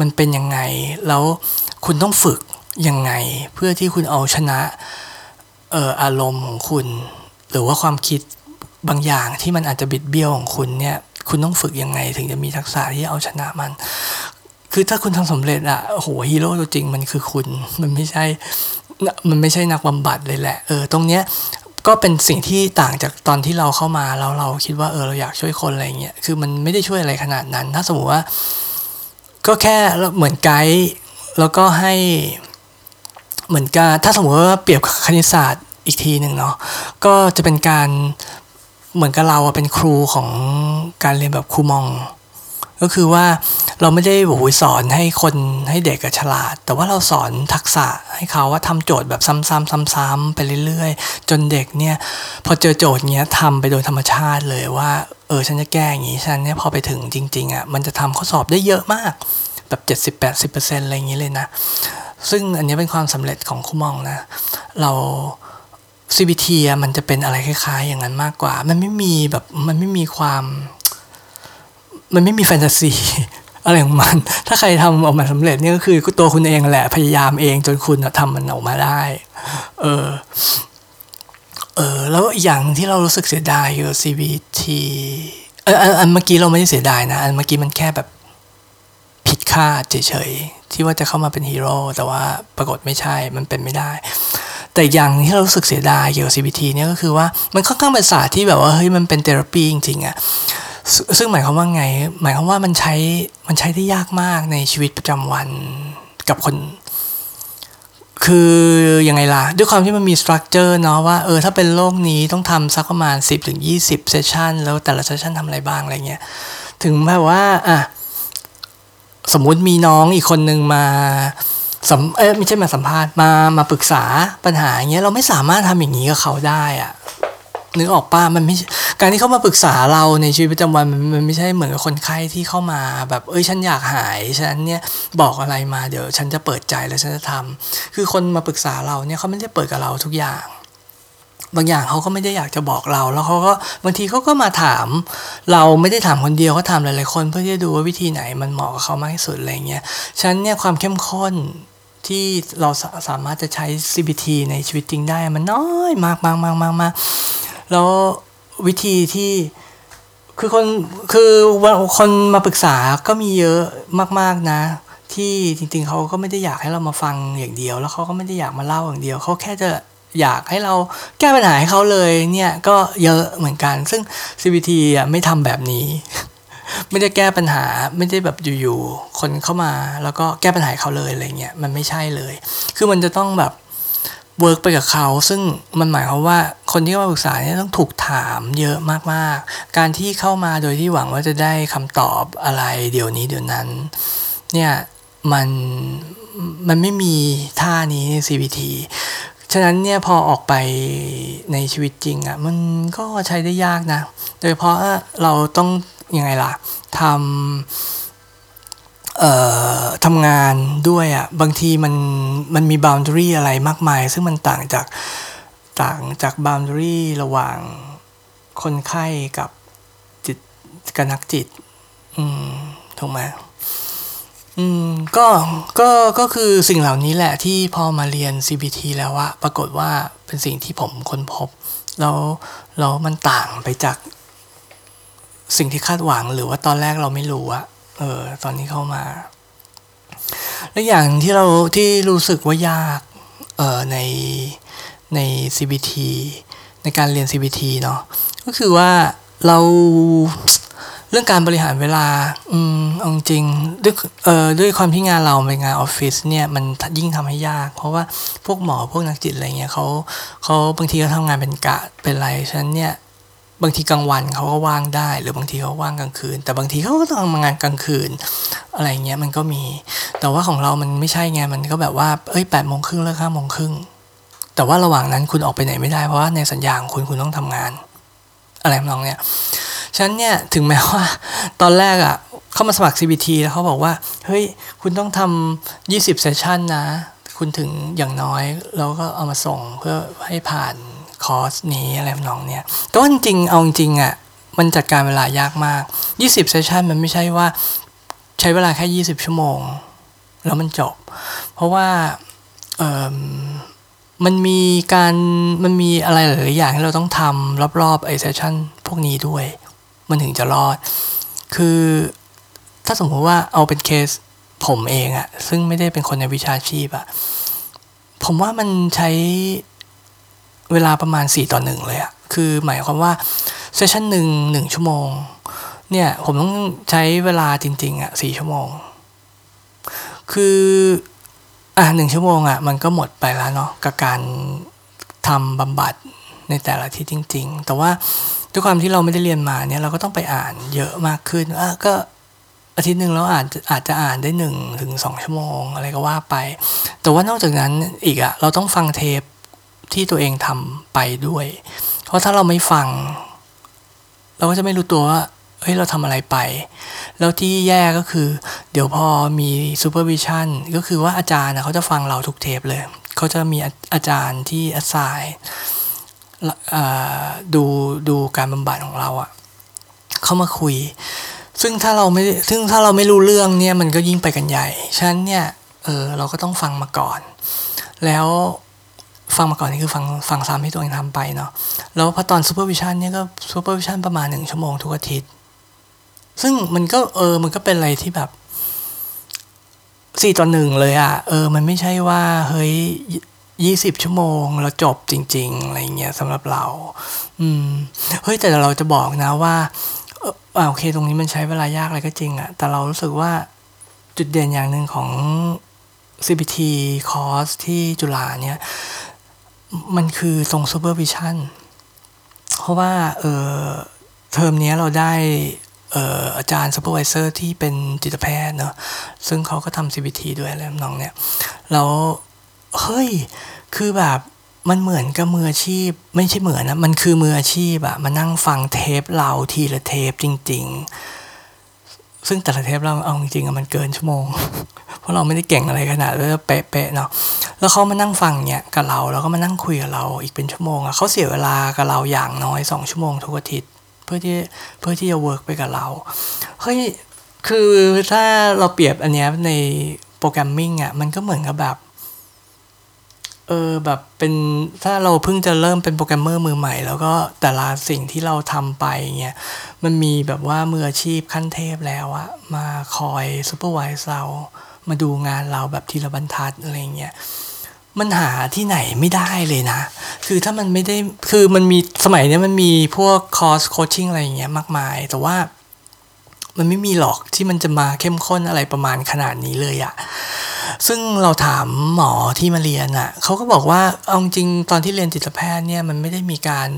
มันเป็นยังไง แล้วคุณต้องฝึกยังไง เพื่อที่คุณเอาชนะเอ่ออารมณ์ของคุณ หรือว่าความคิดบางอย่างที่มันอาจจะบิดเบี้ยวของคุณเนี่ยคุณต้องฝึกยังไงถึงจะมีทักษะที่เอาชนะมัน คือถ้าคุณทำสำเร็จอะโหฮีโร่ตัวจริงมันคือคุณ มันไม่ใช่ มันไม่ใช่นักบำบัดเลยแหละ เออ ตรงเนี้ยก็เป็นสิ่งที่ต่างจากตอนที่เราเข้ามาแล้วเราคิดว่าเออเราอยากช่วยคนอะไรเงี้ย คือมันไม่ได้ช่วยอะไรขนาดนั้น ถ้าสมมติว่า ก็แค่เหมือนไกด์แล้วก็ให้เหมือนกันถ้าสมมติว่าเปรียบคณิตศาสตร์อีกทีหนึ่งเนาะก็จะเป็นการเหมือนกับเราเป็นครูของการเรียนแบบครูมอง ก็คือว่าเราไม่ได้โอ้ยสอนให้คนให้เด็กฉลาด แต่ว่าเราสอนทักษะให้เขาว่าทำโจทย์แบบซ้ำๆซ้ำๆไปเรื่อยๆ จนเด็กเนี่ยพอเจอโจทย์เนี้ยทำไปโดยธรรมชาติเลยว่า เออฉันจะแก้อย่างนี้ฉันเนี่ยพอไปถึงจริงๆอะ่ะมันจะทำข้อสอบได้เยอะมากแบบ 70-80%อะไรอย่างนี้เลยนะ ซึ่งอันนี้เป็นความสำเร็จของคุมองนะ เรา CBT มันจะเป็นอะไรคล้ายๆ อย่างนั้นมากกว่า มันไม่มีแบบมันไม่มีความ มันไม่มีแฟนตาซีอะไรของมัน ถ้าใครทำออกมาสำเร็จนี่ก็คือตัวคุณเองแหละพยายามเองจนคุณทำมันออกมาได้ เออ เออแล้วอีกอย่างที่เรารู้สึกเสียดายคือ CBT เอออันเมื่อกี้เราไม่ได้เสียดายนะ อันเมื่อกี้มันแค่แบบผิดคาดเฉยๆที่ว่าจะเข้ามาเป็นฮีโร่แต่ว่าปรากฏไม่ใช่มันเป็นไม่ได้ แต่อย่างที่เรารู้สึกเสียดายเกี่ยวกับ CBT เนี่ยก็คือว่ามันค่อนข้างเป็นศาสตร์ที่แบบว่าเฮ้ยมันเป็น therapy จริงๆอะซึ่งหมายความว่าไง หมายความว่ามันใช้มันใช้ได้ยากมากในชีวิตประจำวันกับคน คือยังไงล่ะ ด้วยความที่มันมี structure เนาะว่าเออถ้าเป็นโรคนี้ต้องทำสักประมาณ10ถึง20 session แล้วแต่ละ session ทำอะไรบ้างอะไรเงี้ย ถึงแบบว่าอะสมมุติมีน้องอีกคนนึงมาสัมเอ้ไม่ใช่มาสัมภาษณ์มามาปรึกษาปัญหาอย่างเงี้ยเราไม่สามารถทำอย่างนี้กับเขาได้อะ นึกออกป้ามันไม่การที่เขามาปรึกษาเราในชีวิตประจำวันมันมันไม่ใช่เหมือนกับคนไข้ที่เข้ามาแบบเอ้ยฉันอยากหายฉันเนี่ยบอกอะไรมาเดี๋ยวฉันจะเปิดใจแล้วฉันจะทำคือคนมาปรึกษาเราเนี่ยเขาไม่ได้เปิดกับเราทุกอย่าง บางอย่างเขาก็ไม่ได้อยากจะบอกเรา แล้วเขาก็บางทีเขาก็มาถาม เราไม่ได้ถามคนเดียวเขาถามหลายๆคน เพื่อที่จะดูว่าวิธีไหนมันเหมาะกับเขามากที่สุดอะไรเงี้ยฉันเนี่ยความเข้มข้นที่เราสามารถจะใช้ CBT ในชีวิตจริงได้มันน้อยมากมากมากมากมาก แล้ววิธีที่คือคนคือคนมาปรึกษาก็มีเยอะมาก ๆนะ ที่จริง ๆเขาก็ไม่ได้อยากให้เรามาฟังอย่างเดียว แล้วเขาก็ไม่ได้อยากมาเล่าอย่างเดียวเขาแค่จะอยากให้เราแก้ปัญหาให้เขาเลยเนี่ยก็เยอะเหมือนกัน ซึ่ง CBT อะไม่ทำแบบนี้ ไม่ได้แก้ปัญหาไม่ได้แบบอยู่ๆคนเข้ามา แล้วก็แก้ปัญหาเขาเลยอะไรเงี้ยมันไม่ใช่เลย คือมันจะต้องแบบ เวิร์กไปกับเขา ซึ่งมันหมายความว่าคนที่มาปรึกษาเนี่ยต้องถูกถามเยอะมากๆ การที่เข้ามาโดยที่หวังว่าจะได้คำตอบอะไรเดี๋ยวนี้เดี๋ยวนั้น เนี่ยมันมันไม่มีท่านี้ใน CBT ฉะนั้นเนี่ยพอออกไปในชีวิตจริงอะ่ะมันก็ใช้ได้ยากนะ โดยเพราะเราต้องยังไงล่ะทำ ทำงานด้วยอะ่ะบางทีมันมันมี boundary อะไรมากมาย ซึ่งมันต่างจากต่างจาก boundary ระหว่างคนไข้กับจิตกับนักจิต อืมถูกไหมอืมก็ก็ก็คือสิ่งเหล่านี้แหละที่พอมาเรียน CBT แล้วอะปรากฏว่าเป็นสิ่งที่ผมค้นพบ แล้วแล้วมันต่างไปจากสิ่งที่คาดหวังหรือว่าตอนแรกเราไม่รู้อะ เออตอนนี้เข้ามา และอย่างที่เราที่รู้สึกว่ายากเออในใน CBT ในการเรียน CBT เนาะก็คือว่าเราเรื่องการบริหารเวลา อืมเอาจริงด้วยเอ่อด้วยความที่งานเราเป็นงานออฟฟิศเนี่ยมันยิ่งทำให้ยาก เพราะว่าพวกหมอพวกนักจิตอะไรเงี้ยเขาเขาบางทีเขาทำงานเป็นกะเป็นไรฉะนั้นเนี่ย บางทีกลางวันเขาก็ว่างได้ หรือบางทีเขาว่างกลางคืน แต่บางทีเขาก็ต้องทำงานกลางคืน อะไรเงี้ยมันก็มี แต่ว่าของเรามันไม่ใช่ไงมันก็แบบว่าเอ้ยแปดโมงครึ่งเลิกห้าโมงครึ่งแต่ว่าระหว่างนั้นคุณออกไปไหนไม่ได้เพราะว่าในสัญญาของคุณคุณต้องทำงาน อะไรทำนองเนี้ยฉันเนี่ยถึงแม้ว่า ตอนแรกอะ่ะเข้ามาสมัคร CBT แล้วเขาบอกว่า เฮ้ย คุณต้องทำ20เซสชันนะ คุณถึงอย่างน้อยเราก็เอามาส่งเพื่อให้ผ่าน คอร์สนี้อะไรน้องเนี่ยแต่ว่าจริงเอาจริงอะ่ะมันจัดการเวลายากมาก 20 เซสชันมันไม่ใช่ว่าใช้เวลาแค่ 20 ชั่วโมง แล้วมันจบ เพราะว่าเออมันมีการมันมีอะไรหลายอย่างที่เราต้องทำรอบๆไอเซสชันพวกนี้ด้วย มันถึงจะรอด คือถ้าสมมติว่าเอาเป็นเคสผมเองอะซึ่งไม่ได้เป็นคนในวิชาชีพอะผมว่ามันใช้ เวลาประมาณ 4 ต่อหนึ่งเลยอะคือหมายความว่าเซสชันหนึ่งหนึ่งชั่วโมง เนี่ยผมต้องใช้เวลาจริง ๆอะสี่ชั่วโมง คืออะหนึ่งชั่วโมงอะมันก็หมดไปแล้วเนาะกับการทำบำบัดในแต่ละที่จริง ๆ แต่ว่าด้วยความที่เราไม่ได้เรียนมาเนี่ยเราก็ต้องไปอ่านเยอะมากขึ้นอะก็อาทิตย์หนึ่งเราอ่านอาจจะอ่านได้หนึ่งถึงสองชั่วโมง อะไรก็ว่าไป แต่ว่านอกจากนั้นอีกอะเราต้องฟังเทป ที่ตัวเองทำไปด้วย เพราะถ้าเราไม่ฟัง เราก็จะไม่รู้ตัวว่าเฮ้ยเราทำอะไรไป แล้วที่แย่ก็คือ เดี๋ยวพอมี supervision ก็คือว่าอาจารย์เขาจะฟังเราทุกเทปเลย เขาจะมีอาจารย์ที่อาศัยดูดูการบำบัดของเราอะเข้ามาคุย ซึ่งถ้าเราไม่ซึ่งถ้าเราไม่รู้เรื่องเนี่ยมันก็ยิ่งไปกันใหญ่ ฉะนั้นเนี่ยเออเราก็ต้องฟังมาก่อน แล้ว ฟังมาก่อนนี่คือฟังฟังซ้ำที่ตัวเองทำไปเนาะแล้วพอตอน supervision เนี่ยก็ supervision ประมาณหนึ่งชั่วโมงทุกอาทิตย์ ซึ่งมันก็เออมันก็เป็นอะไรที่แบบสี่ต่อหนึ่งเลยอะ่ะเออ มันไม่ใช่ว่าเฮ้ยยี่สิบชั่วโมงแล้วจบจริง ๆ อะไรเงี้ยสำหรับเรา อืมเฮ้ยแต่เราจะบอกนะว่าเออโอเคตรงนี้มันใช้เวลายากอะไรก็จริงอะแต่เรารู้สึกว่าจุดเด่นอย่างหนึ่งของ CPT คอร์สที่จุฬาเนี่ย มันคือตรง supervision เพราะว่าเออเทอมนี้เราได้อาจารย์ supervisor ที่เป็นจิตแพทย์เนาะซึ่งเขาก็ทำ CBT ด้วยอะไรน้องเนี่ย แล้ว เฮ้ย คือแบบมันเหมือนกับมืออาชีพ ไม่ใช่เหมือนนะ มันคือมืออาชีพอะมานั่งฟังเทปเราทีละเทปจริง ๆ ซึ่งแต่ละเทปเราเอาจริงๆมันเกินชั่วโมง เพราะเราไม่ได้เก่งอะไรขนาดว่าเป๊ะๆเนาะแล้วเขามานั่งฟังเนี่ยกับเราแล้วก็มานั่งคุยกับเราอีกเป็นชั่วโมงอะเขาเสียเวลากับเราอย่างน้อยสองชั่วโมงทุกอาทิตย์เพื่อที่เพื่อที่จะ work ไปกับเราเฮ้ยคือถ้าเราเปรียบอันเนี้ยใน programming อะมันก็เหมือนกับแบบ เออแบบเป็นถ้าเราเพิ่งจะเริ่มเป็นโปรแกรมเมอร์มือใหม่ แล้วก็แต่ละสิ่งที่เราทำไปเงี้ยมันมีแบบว่ามืออาชีพขั้นเทพแล้วอะมาคอย supervise เรา มาดูงานเราแบบทีละบรรทัดอะไรเงี้ยมันหาที่ไหนไม่ได้เลยนะ คือถ้ามันไม่ได้ คือมันมีสมัยนี้มันมีพวกคอร์ส coaching อะไรอย่างเงี้ยมากมาย แต่ว่ามันไม่มีหรอกที่มันจะมาเข้มข้นอะไรประมาณขนาดนี้เลยอะ ซึ่งเราถามหมอที่มาเรียนอะเขาก็บอกว่าเอาจริงตอนที่เรียนจิตแพทย์เนี่ยมันไม่ได้มีการ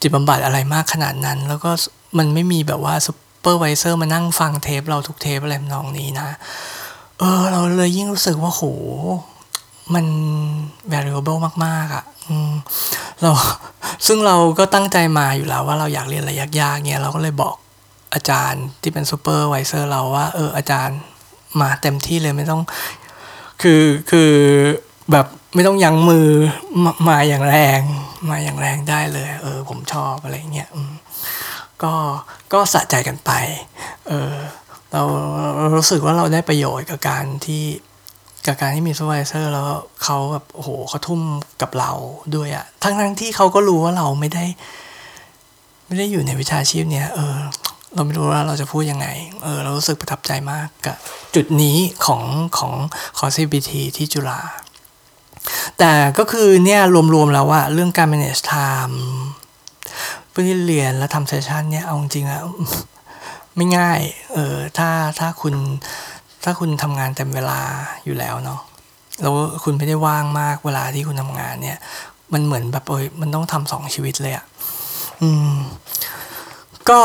จิตบำบัดอะไรมากขนาดนั้น แล้วก็มันไม่มีแบบว่า supervisor มานั่งฟังเทปเราทุกเทปอะไรนองนี้นะ เออ เราเลยยิ่งรู้สึกว่าโหมัน valuable มาก ๆอะ่ะเราซึ่งเราก็ตั้งใจมาอยู่แล้วว่าเราอยากเรียนอะไรยากๆเนี่ยเราก็เลยบอกอาจารย์ที่เป็น supervisor เราว่า เอออาจารย์มาเต็มที่เลยไม่ต้อง คือคือแบบไม่ต้องยั้งมือมามาอย่างแรง มาอย่างแรงได้เลย เออ ผมชอบอะไรเงี้ยก็ก็สะใจกันไป เออเรารู้สึกว่าเราได้ประโยชน์กับการที่กับการที่มีซูเปอร์วิเซอร์แล้วเขาแบบโอ้โหเขาทุ่มกับเราด้วยอะทั้งทั้งที่เขาก็รู้ว่าเราไม่ได้ ไม่ได้อยู่ในวิชาชีพเนี้ยเออ เราไม่รู้ว่าเราจะพูดยังไง เออ เรารู้สึกประทับใจมากกับจุดนี้ของของคอร์ CBT ที่จุฬา แต่ก็คือเนี่ยรวมๆแล้วว่าเรื่องการ manage time เพื่อที่เรียนแล้วทำเซสชันเนี่ย เอาจริงอะไม่ง่าย เออ ถ้าถ้าคุณถ้าคุณทำงานเต็มเวลาอยู่แล้วเนาะ แล้วคุณไม่ได้ว่างมากเวลาที่คุณทำงานเนี่ย มันเหมือนแบบเอยมันต้องทำสองชีวิตเลยอะ่ะ อืม ก็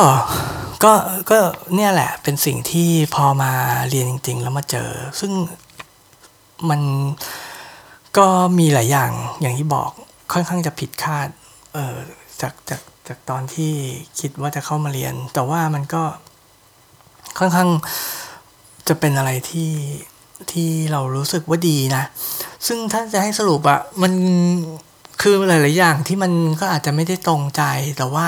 ก็ก็เนี่ยแหละเป็นสิ่งที่พอมาเรียนจริง ๆ แล้วมาเจอ ซึ่งมันก็มีหลายอย่างอย่างที่บอกค่อนข้างจะผิดคาดเออจากจากจากตอนที่คิดว่าจะเข้ามาเรียน แต่ว่ามันก็ค่อนข้างจะเป็นอะไรที่ที่เรารู้สึกว่าดีนะ ซึ่งถ้าจะให้สรุปอะมันคือหลาย ๆ อย่างที่มันก็อาจจะไม่ได้ตรงใจ แต่ว่า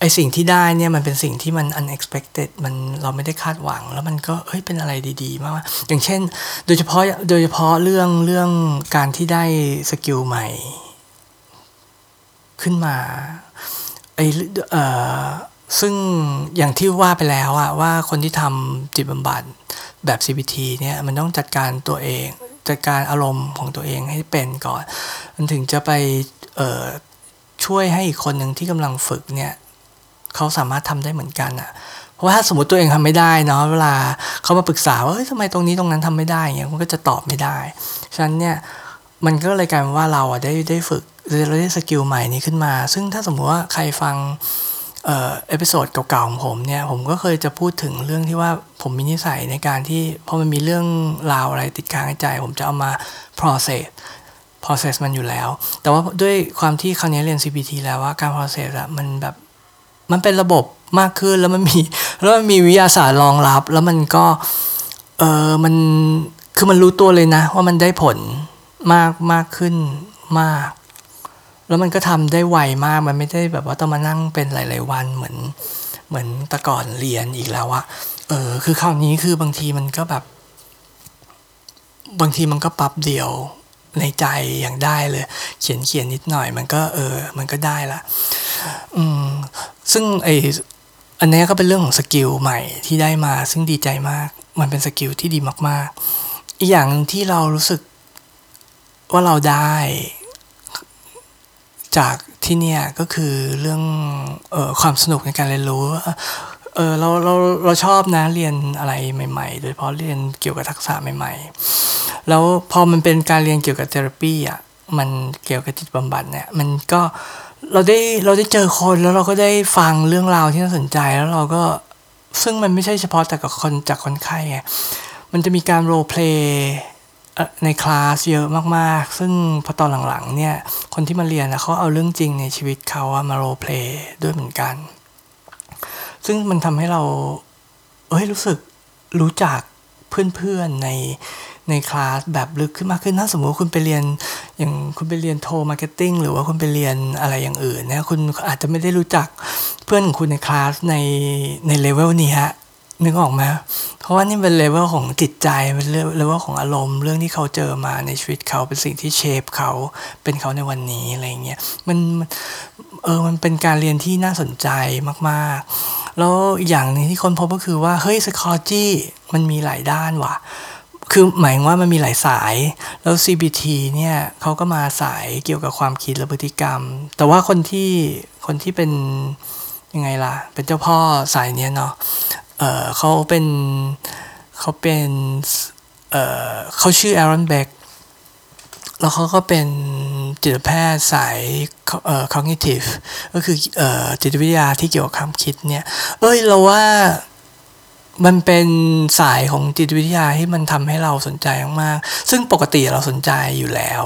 ไอสิ่งที่ได้เนี่ยมันเป็นสิ่งที่มัน unexpected มันเราไม่ได้คาดหวัง แล้วมันก็เฮ้ยเป็นอะไรดีๆ มาก อย่างเช่น โดยเฉพาะโดยเฉพาะเรื่องเรื่องการที่ได้สกิลใหม่ ขึ้นมาไอเอ่อซึ่งอย่างที่ว่าไปแล้วอะว่าคนที่ทำจิตบำบัดแบบ CBT เนี่ยมันต้องจัดการตัวเอง จัดการอารมณ์ของตัวเองให้เป็นก่อน มันถึงจะไปช่วยให้อีกคนหนึ่งที่กำลังฝึกเนี่ย เขาสามารถทำได้เหมือนกันอะเพราะว่าถ้าสมมติตัวเองทำไม่ได้เนาะเวลาเขามาปรึกษาว่าเฮ้ยทำไมตรงนี้ตรงนั้นทำไม่ได้เงี้ยมันก็จะตอบไม่ได้ฉะนั้นเนี่ยมันก็เลยกลายเป็นว่าเราอะได้ได้ฝึกเราได้ skill ใหม่นี้ขึ้นมา ซึ่งถ้าสมมติว่าใครฟังเอ่อ episode เก่าๆของผมเนี่ยผมก็เคยจะพูดถึงเรื่องที่ว่าผมมีนิสัยในการที่พอมันมีเรื่องราวอะไรติดค้างในใจผมจะเอามา process process มันอยู่แล้ว แต่ว่าด้วยความที่คราวนี้เรียน CPT แล้วว่าการ process อะมันแบบ มันเป็นระบบมากขึ้นแล้วมันมีแล้วมันมีวิทยาศาสตร์รองรับ แล้วมันก็เออมันคือมันรู้ตัวเลยนะ ว่ามันได้ผลมากมากขึ้นมาก แล้วมันก็ทำได้ไวมากมันไม่ได้แบบว่าต้องมานั่งเป็นหลาย ๆ วันเหมือนเหมือนแต่ก่อนเรียนอีกแล้วอะเออ คือคราวนี้คือบางทีมันก็แบบ บางทีมันก็ปรับเดียว ในใจอย่างได้เลย เขียนเขียนนิดหน่อยมันก็เออ มันก็ได้ละอืมซึ่งไออันนี้ก็เป็นเรื่องของ skill ใหม่ที่ได้มา ซึ่งดีใจมาก มันเป็น skill ที่ดีมาก ๆ อีกอย่างที่เรารู้สึกว่าเราได้ จากที่เนี่ยก็คือเรื่องออความสนุกในการเรียนรู้ เออเราเราเราชอบนะเรียนอะไรใหม่ๆ โดยเฉพาะเรียนเกี่ยวกับทักษะใหม่ ๆ แล้วพอมันเป็นการเรียนเกี่ยวกับ therapy อะมันเกี่ยวกับจิตบำบัดเนี่ยมันก็เราได้เราได้เจอคนแล้วเราก็ได้ฟังเรื่องราวที่น่าสนใจแล้วเราก็ซึ่งมันไม่ใช่เฉพาะแต่กับคนจากคนไข้ไงมันจะมีการ role playในคลาสเยอะมากๆ ซึ่งพอตอนหลังๆเนี่ยคนที่มาเรียนเขาเอาเรื่องจริงในชีวิตเขามา role play ด้วยเหมือนกัน ซึ่งมันทำให้เรา เอ้ยรู้สึกรู้จักเพื่อนๆในในคลาสแบบลึกขึ้นมากขึ้นถ้าสมมติคุณไปเรียนอย่างคุณไปเรียนโทร marketing หรือว่าคุณไปเรียนอะไรอย่างอื่นเนี่ยคุณอาจจะไม่ได้รู้จักเพื่อนของคุณในคลาสในในเลเวลนี้ฮะ นึกออกไหมเพราะว่านี่เป็นเลเวลของจิตใจเป็นเลเวลของอารมณ์ เรื่องที่เขาเจอมาในชีวิตเขาเป็นสิ่งที่ shape เขาเป็นเขาในวันนี้อะไรเงี้ยมันเออมันเป็นการเรียนที่น่าสนใจมากๆ แล้วอย่างนึงที่ค้นพบก็คือว่าเฮ้ย psychology มันมีหลายด้านว่ะคือหมายว่ามันมีหลายสาย แล้ว CBT เนี่ยเขาก็มาสายเกี่ยวกับความคิดและพฤติกรรม แต่ว่าคนที่คนที่เป็นยังไงล่ะ เป็นเจ้าพ่อสายเนี้ยเนาะ เออเขาเป็นเขาเป็นเออเขาชื่อแอรอนเบกแล้วเขาก็เป็นจิตแพทย์สายเอ่อ cognitive ก็คือเอ่อจิตวิทยาที่เกี่ยวกับความคิดเนี่ย เอ้ยเราว่ามันเป็นสายของจิตวิทยาที่มันทำให้เราสนใจมากๆซึ่งปกติเราสนใจอยู่แล้ว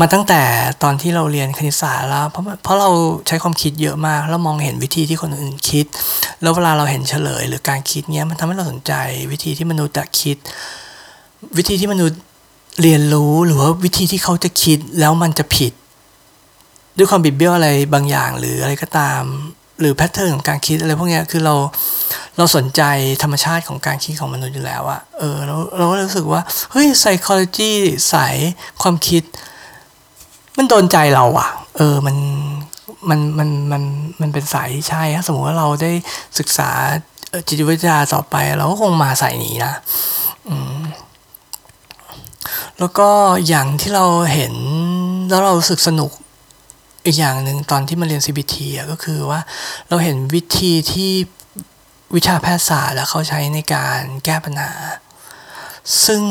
มาตั้งแต่ตอนที่เราเรียนคณิตศาสตร์แล้ว เพราะเพราะเราใช้ความคิดเยอะมากแล้วมองเห็นวิธีที่คนอื่นคิด แล้วเวลาเราเห็นเฉลย หรือการคิดเนี้ยมันทำให้เราสนใจ วิธีที่มนุษย์คิด วิธีที่มนุษย์เรียนรู้หรือว่าวิธีที่เขาจะคิดแล้วมันจะผิด ด้วยความบิดเบี้ยวอะไรบางอย่างหรืออะไรก็ตาม หรือแพทเทิร์นของการคิดอะไรพวกนี้คือเราเราสนใจธรรมชาติของการคิดของมนุษย์อยู่แล้วอะเออเราเราก็รู้สึกว่าเฮ้ย psychology สายความคิด มันโดนใจเราอะเออมันมันมันมันมันเป็นสายที่ใช่ถ้าสมมติว่าเราได้ศึกษาจิตวิทยาต่อไปเราก็คงมาสายนี้นะอืมแล้วก็อย่างที่เราเห็นแล้วเรารู้สึกสนุกอีกอย่างหนึ่งตอนที่มาเรียน CBT อะก็คือว่าเราเห็นวิธีที่วิชาแพทยศาสตร์แล้วเขาใช้ในการแก้ปัญหา ซึ่ง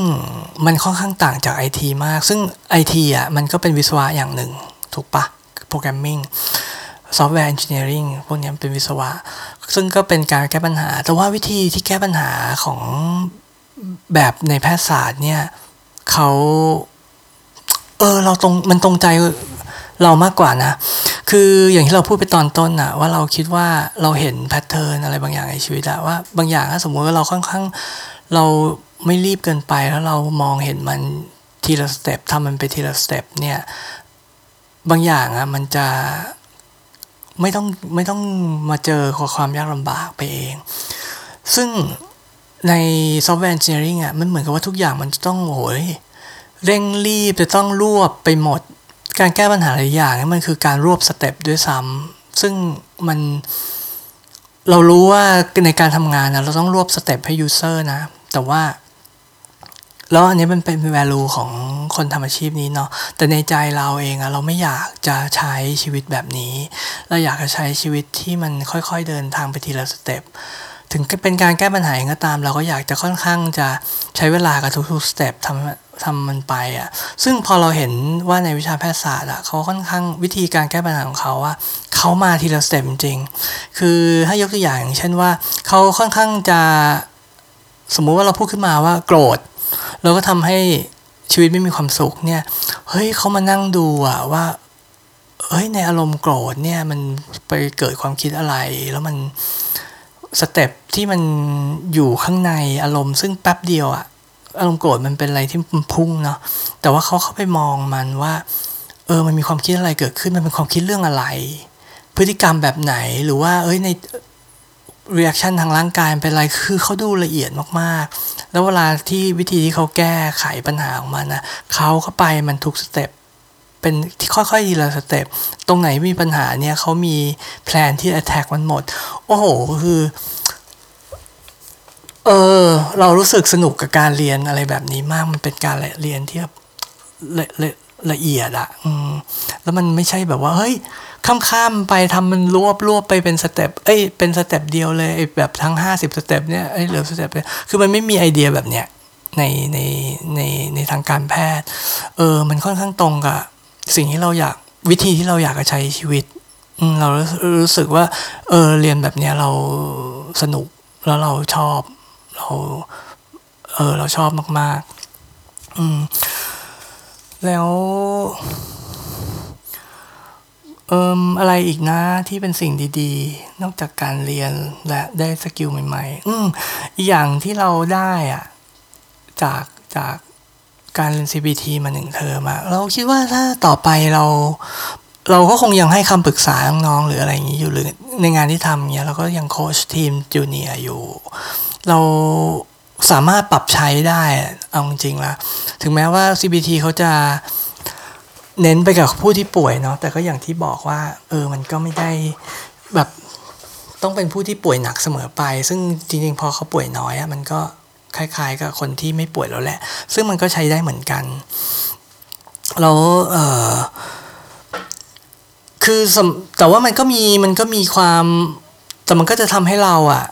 มันค่อนข้างต่างจากไอทีมาก ซึ่งไอทีอะมันก็เป็นวิศวะอย่างหนึ่ง ถูกปะ programming software engineering พวกนี้เป็นวิศวะ ซึ่งก็เป็นการแก้ปัญหา แต่ว่าวิธีที่แก้ปัญหาของแบบในแพทยศาสตร์เนี่ยเขาเออเราตรงมันตรงใจเรามากกว่านะ คืออย่างที่เราพูดไปตอนต้นอะว่าเราคิดว่าเราเห็น pattern อะไรบางอย่างในชีวิตอะว่าบางอย่างถ้าสมมติว่าเราค่อนข้างเรา ไม่รีบเกินไปแล้วเรามองเห็นมันทีละ step ทำมันไปทีละ step เนี่ยบางอย่างอะมันจะไม่ต้องไม่ต้องมาเจอความยากลำบากไปเอง ซึ่งใน software engineering อะมันเหมือนกับว่าทุกอย่างมันจะต้องโอยเร่งรีบจะต้องรวบไปหมด การแก้ปัญหาหลายอย่างนี่มันคือการรวบ step ด้วยซ้ำซึ่งมันเรารู้ว่าในการทำงานนะเราต้องรวบ step ให้ user นะ แต่ว่า แล้วอันนี้มันเป็น value ของคนทำอาชีพนี้เนาะแต่ในใจเราเองอะเราไม่อยากจะใช้ชีวิตแบบนี้ เราอยากจะใช้ชีวิตที่มันค่อยๆเดินทางไปทีละ step ถึงเป็นการแก้ปัญหาเองก็ตาม เราก็อยากจะค่อนข้างจะใช้เวลากับทุกๆ step ทำทำมันไปอะ่ะซึ่งพอเราเห็นว่าในวิชาแพทยศาสตร์อะเขาค่อนข้างวิธีการแก้ปัญหาของเขาว่าเขามาทีละ step จริง คือถ้ายกตัวอย่างเช่นว่าเขาค่อนข้างจะสมมุติว่าเราพูดขึ้นมาว่าโกรธ เราก็ทำให้ชีวิตไม่มีความสุขเนี่ย เฮ้ยเขามานั่งดูอะว่า เฮ้ยในอารมณ์โกรธเนี่ยมันไปเกิดความคิดอะไร แล้วมันstep ที่มันอยู่ข้างในอารมณ์ซึ่งแป๊บเดียวอะอารมณ์โกรธมันเป็นอะไรที่มันพุ่งเนาะ แต่ว่าเขาเข้าไปมองมันว่า เออ มันมีความคิดอะไรเกิดขึ้น มันเป็นความคิดเรื่องอะไร พฤติกรรมแบบไหน หรือว่า เอ้ย ใน reaction ทางร่างกายเป็นอะไรคือเขาดูละเอียดมากๆ แล้วเวลาที่วิธีที่เขาแก้ไขปัญหาของมันนะเขาก็ไปมันทุก step เป็นที่ค่อยๆทีละ stepตรงไหนมีปัญหาเนี่ยเขามี plan ที่ attack มันหมด โอ้โห คือเออเรารู้สึกสนุกกับการเรียนอะไรแบบนี้มากมันเป็นการเรียนที่แบบ ละเอียดอะอืมแล้วมันไม่ใช่แบบว่า เฮ้ย ข้ามๆไปทำมันรวบรวบไปเป็น step เอ้ย เป็น step เดียวเลยแบบทั้งห้าสิบ step เนี่ยเอ้ยเหลือ step คือมันไม่มีไอเดียแบบเนี้ยในในในในทางการแพทย์ เออ มันค่อนข้างตรงกับสิ่งที่เราอยากวิธีที่เราอยากจะใช้ชีวิต เรารู้สึกว่า เออ เรียนแบบเนี้ยเราสนุกแล้วเราชอบ เรา เออ เราชอบมาก ๆ อืม แล้ว เอิมอะไรอีกนะที่เป็นสิ่งดีๆ นอกจากการเรียนและได้ skill ใหม่ ๆ อืมอีกอย่างที่เราได้อะจากจากการเรียน CBT มาหนึ่งเทอมอะเราคิดว่าถ้าต่อไปเราเราก็คงยังให้คำปรึกษาน้องๆหรืออะไรอย่างนี้อยู่หรือในงานที่ทำเนี้ยเราก็ยังโค้ชทีมจูเนียอยู่ เรา สามารถปรับใช้ได้เอาจริงๆละถึงแม้ว่า CBT เขาจะเน้นไปกับผู้ที่ป่วยเนาะแต่ก็อย่างที่บอกว่า เออมันก็ไม่ได้แบบต้องเป็นผู้ที่ป่วยหนักเสมอไป ซึ่งจริงๆ พอเขาป่วยน้อยอะมันก็คล้ายๆ กับคนที่ไม่ป่วยแล้วแหละ ซึ่งมันก็ใช้ได้เหมือนกันแล้วเออคือแต่ว่ามันก็มีมันก็มีความ แต่มันก็จะทำให้เราอะ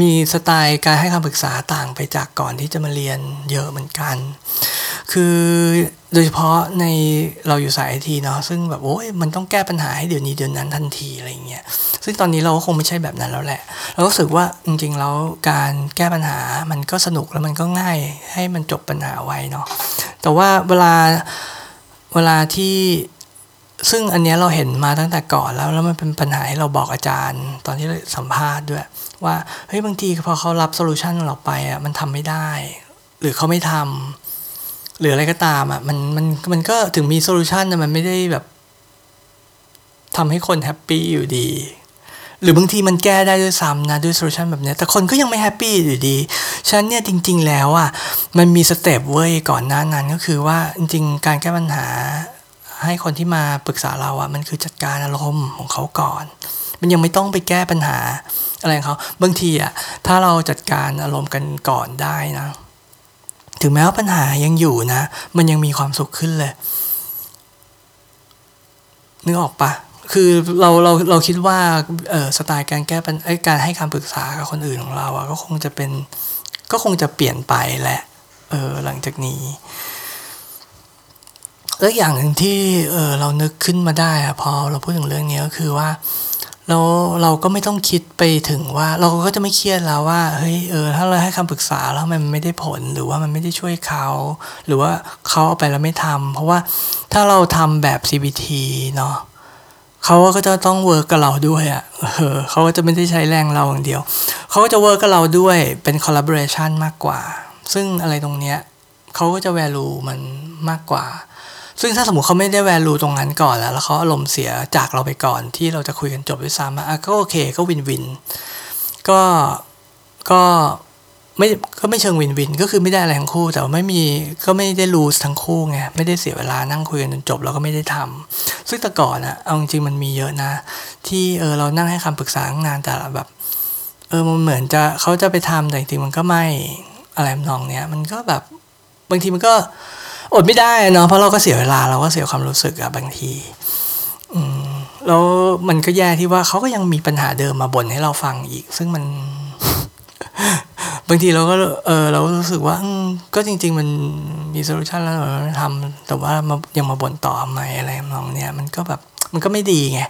มีสไตล์การให้คำปรึกษาต่างไปจากก่อนที่จะมาเรียนเยอะเหมือนกัน คือโดยเฉพาะในเราอยู่สายไอทีเนาะซึ่งแบบโอ้ยมันต้องแก้ปัญหาให้เดี๋ยวนี้เดี๋ยวนั้นทันทีอะไรเงี้ยซึ่งตอนนี้เราก็คงไม่ใช่แบบนั้นแล้วแหละ เราก็รู้สึกว่าจริงๆแล้วการแก้ปัญหามันก็สนุกแล้วมันก็ง่ายให้มันจบปัญหาไว้เนาะแต่ว่าเวลาเวลาที่ ซึ่งอันนี้เราเห็นมาตั้งแต่ก่อนแล้วแล้วมันเป็นปัญหาให้เราบอกอาจารย์ ตอนที่สัมภาษณ์ด้วย ว่าเฮ้ยบางทีพอเขารับโซลูชันเราไปอะมันทำไม่ได้ หรือเขาไม่ทำหรืออะไรก็ตามอะมันมันมันก็ถึงมี solution แต่มันไม่ได้แบบทำให้คน happy อยู่ดี หรือบางทีมันแก้ได้ด้วยซ้ำนะด้วย solution แบบนี้แต่คนก็ยังไม่ happy อยู่ดีฉะนั้นเนี่ยจริง ๆ แล้วอะมันมี step เว้ยก่อนหน้านั้นก็คือว่าจริง ๆ การแก้ปัญหา ให้คนที่มาปรึกษาเราอะมันคือจัดการอารมณ์ของเขาก่อน มันยังไม่ต้องไปแก้ปัญหาอะไรของเขาบางทีอะถ้าเราจัดการอารมณ์กันก่อนได้นะ ถึงแม้ว่าปัญหายังอยู่นะ มันยังมีความสุขขึ้นเลยนึกออกปะคือเราเราเราคิดว่าเออสไตล์การแก้ปัญการให้คำปรึกษากับคนอื่นของเราอะก็คงจะเป็นก็คงจะเปลี่ยนไปแหละเออหลังจากนี้ แล้วอย่างหนึ่งที่เออเรานึกขึ้นมาได้อะพอเราพูดถึงเรื่องนี้ก็คือว่าเราเราก็ไม่ต้องคิดไปถึงว่า เราก็จะไม่เครียดแล้วว่าเฮ้ยเออถ้าเราให้คำปรึกษาแล้วมันไม่ได้ผลหรือว่ามันไม่ได้ช่วยเขา หรือว่าเขาเอาไปแล้วไม่ทำเพราะว่าถ้าเราทำแบบ CBT เนาะเขาก็จะต้อง work กับเราด้วยอะ่ะเออเขาก็จะไม่ได้ใช้แรงเราอย่างเดียว เขาก็จะ work กับเราด้วยเป็น collaboration มากกว่า ซึ่งอะไรตรงเนี้ยเขาก็จะ value มันมากกว่า ซึ่งถ้าสมมติเขาไม่ได้แวลูตรงนั้นก่อนแล้ว แล้วเขาอารมณ์เสียจากเราไปก่อนที่เราจะคุยกันจบด้วยซ้ำอะก็โอเคก็วินวิน ก็ก็ไม่ก็ไม่เชิงวินวิน ก็คือไม่ได้อะไรทั้งคู่ แต่ไม่มีก็ไม่ได้รูสทั้งคู่ไงไม่ได้เสียเวลานั่งคุยกันจนจบแล้วก็ไม่ได้ทำซึ่งแต่ก่อนอะเอาจริงมันมีเยอะนะ ที่เออเรานั่งให้คำปรึกษานานแต่แบบเออมันเหมือนจะเขาจะไปทำแต่จริงมันก็ไม่อะไรทำนองเนี้ยมันก็แบบบางทีมันก็ อดไม่ได้เนาะเพราะเราก็เสียเวลาเราก็เสียความรู้สึกอะบางทีอืมแล้วมันก็แย่ที่ว่าเขาก็ยังมีปัญหาเดิมมาบ่นให้เราฟังอีก ซึ่งมันบางทีเราก็เออเรารู้สึกว่าก็จริง ๆ มันมี solution แล้วเราทำแต่ว่ามายังมาบ่นต่อทำไมอะไรทำนองเนี่ยมันก็แบบมันก็ไม่ดีไง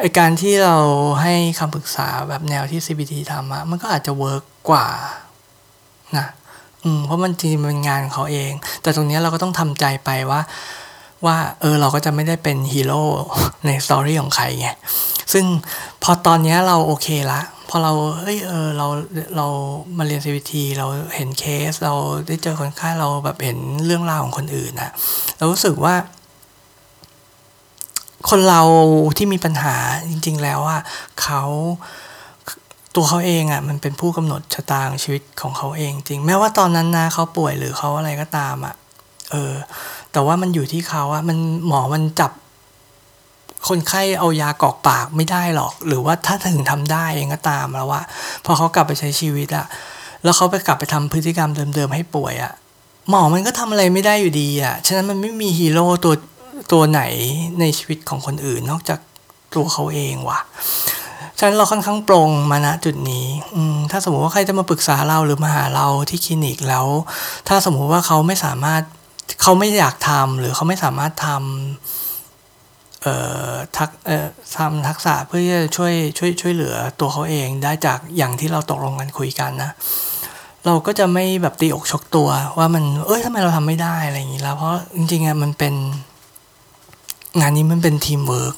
ไอการที่เราให้คำปรึกษาแบบแนวที่ CBT ทำอะมันก็อาจจะ workกว่านะ อืมเพราะมันจริงเป็นงานของเขาเอง แต่ตรงนี้เราก็ต้องทำใจไปว่า ว่า เออ เราก็จะไม่ได้เป็นฮีโร่ในสตอรี่ของใครไงซึ่งพอตอนนี้เราโอเคละพอเราเฮ้ยเออเราเรามาเรียน CBT เราเห็นเคส เราได้เจอคนไข้เราแบบเห็นเรื่องราวของคนอื่นนะเรารู้สึกว่า คนเราที่มีปัญหาจริง ๆ แล้วอะเขา ตัวเขาเองอะ่ะมันเป็นผู้กำหนดชะตาของชีวิตของเขาเองจริง แม้ว่าตอนนั้นนะเขาป่วยหรือเขาอะไรก็ตามอะ่ะเออ แต่ว่ามันอยู่ที่เขาอะมันหมอมันจับ คนไข้เอายากอกปากไม่ได้หรอก หรือว่าถ้าถึงทำได้เองก็ตามแล้วว่าพอเขากลับไปใช้ชีวิตอะแล้วเขาไปกลับไปทำพฤติกรรมเดิมๆให้ป่วยอะหมอมันก็ทำอะไรไม่ได้อยู่ดีอะ ฉะนั้นมันไม่มีฮีโร่ตัวตัวไหนในชีวิตของคนอื่นนอกจากตัวเขาเองว่ะ ฉะนั้นเราค่อนข้างปรงมาณจุดนี้ถ้าสมมติว่าใครจะมาปรึกษาเราหรือมาหาเราที่คลินิกแล้ว ถ้าสมมุติว่าเขาไม่สามารถเขาไม่อยากทำหรือเขาไม่สามารถทำเอ่อทักเอ่อทำทักษะเพื่อจะช่วยช่วยช่วยเหลือตัวเขาเองได้จากอย่างที่เราตกลงกันคุยกันนะเราก็จะไม่แบบตีอกชกตัวว่ามันเอ้ยทำไมเราทำไม่ได้อะไรอย่างนี้แล้วเพราะจริงๆอะมันเป็น งานนี้มันเป็นทีมเวิร์ก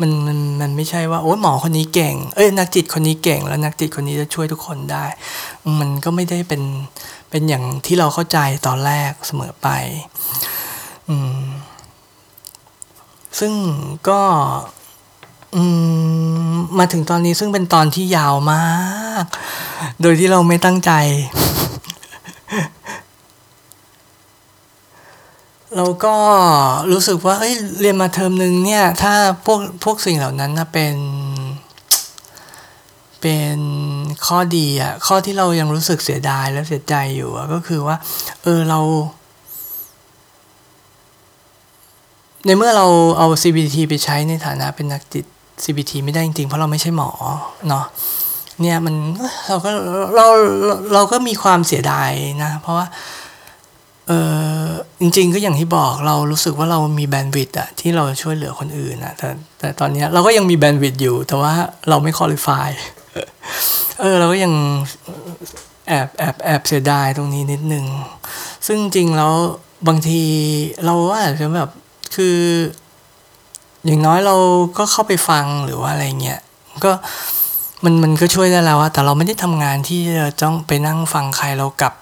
มันมันมันไม่ใช่ว่าโอ้หมอคนนี้เก่ง เอ้ยนักจิตคนนี้เก่ง แล้วนักจิตคนนี้จะช่วยทุกคนได้ มันก็ไม่ได้เป็นเป็นอย่างที่เราเข้าใจตอนแรกเสมอไป อืม ซึ่งก็อืมมาถึงตอนนี้ซึ่งเป็นตอนที่ยาวมาก โดยที่เราไม่ตั้งใจ เราก็รู้สึกว่าเอ้ยเรียนมาเทอมหนึ่งเนี่ย ถ้าพวกพวกสิ่งเหล่านั้นนะเป็น เป็นข้อดีอะข้อที่เรายังรู้สึกเสียดายและเสียใจอยู่ก็คือว่า เออเรา ในเมื่อเราเอา CBT ไปใช้ในฐานะเป็นนักจิต CBT ไม่ได้จริงๆ เพราะเราไม่ใช่หมอเนาะเนี่ยมันเราก็เราเราก็มีความเสียดายนะ เพราะว่า เออจริง ๆ ก็อย่างที่บอกเรารู้สึกว่าเรามีแบนด์วิดอะที่เราช่วยเหลือคนอื่นอะแต่แต่ตอนนี้เราก็ยังมีแบนด์วิดอยู่ แต่ว่าเราไม่คุริฟายเออเราก็ยังแอบแอบแอบเสียดายตรงนี้นิดนึง ซึ่งจริงแล้วบางทีเราอาจจะแบบคือ อย่างน้อยเราก็เข้าไปฟังหรือว่าอะไรเงี้ยก็มันมันก็ช่วยได้แล้วอะแต่เราไม่ได้ทำงานที่จะต้องไปนั่งฟังใครเรากลับ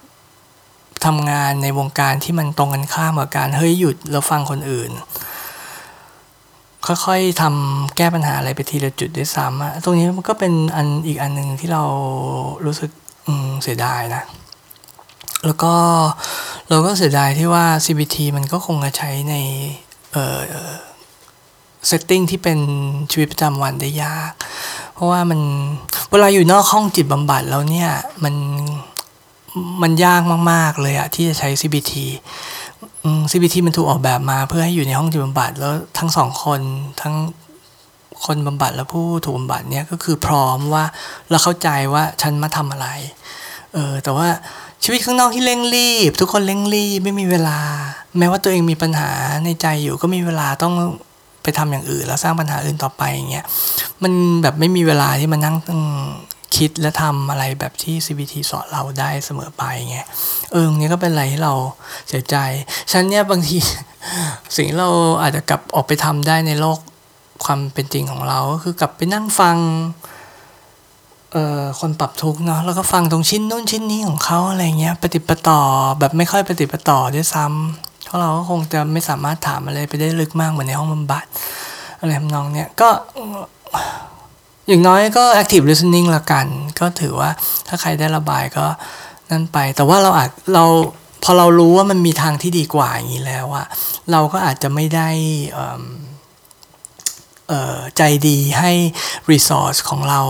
ทำงานในวงการที่มันตรงกันข้ามกับการเฮ้ยหยุดแล้วฟังคนอื่น ค่อยๆทำแก้ปัญหาอะไรไปทีละจุดด้วยซ้ำอะตรงนี้มันก็เป็นอันอีกอันหนึ่งที่เรารู้สึกเสียดายนะ แล้วก็เราก็เสียดายที่ว่า CBT มันก็คงจะใช้ในเอ่อเซตติ้งที่เป็นชีวิตประจำวันได้ยาก เพราะว่ามันเวลาอยู่นอกห้องจิตบำบัดแล้วเนี่ยมัน มันยากมาก ๆ เลยอะที่จะใช้ CBT CBT มันถูกออกแบบมาเพื่อให้อยู่ในห้องจิตบำบัดแล้วทั้งสองคนทั้งคนบำบัดและผู้ถูกบำบัดเนี่ยก็คือพร้อมว่าเราเข้าใจว่าฉันมาทำอะไรเออแต่ว่าชีวิตข้างนอกที่เร่งรีบ ทุกคนเร่งรีบไม่มีเวลา แม้ว่าตัวเองมีปัญหาในใจอยู่ก็มีเวลาต้องไปทำอย่างอื่น แล้วสร้างปัญหาอื่นต่อไปอย่างเงี้ยมันแบบไม่มีเวลาที่มานั่ง คิดและทำอะไรแบบที่ CBT สอนเราได้เสมอไปไงเออนี้ก็เป็นอะไรที่เราเสียใจ ฉันเนี่ยบางที สิ่งเราอาจจะกลับออกไปทำได้ในโลกความเป็นจริงของเราก็คือกลับไปนั่งฟังเอ่อคนปรับทุกเนาะแล้วก็ฟังตรงชิ้นนู้นชิ้นนี้ของเขาอะไรเงี้ยปฏิปต่อแบบไม่ค่อยปฏิปต่อด้วยซ้ำเพราะเราก็คงจะไม่สามารถถามอะไรไปได้ลึกมากเหมือนในห้องบำบัดอะไรทำนองเนี้ยก็ อย่างน้อยก็ active listening ละกัน ก็ถือว่าถ้าใครได้ระบายก็นั่นไป แต่ว่าเราอาจเราพอเรารู้ว่ามันมีทางที่ดีกว่าอย่างนี้แล้วอะเราก็อาจจะไม่ได้ใจดีให้ resource ของเรา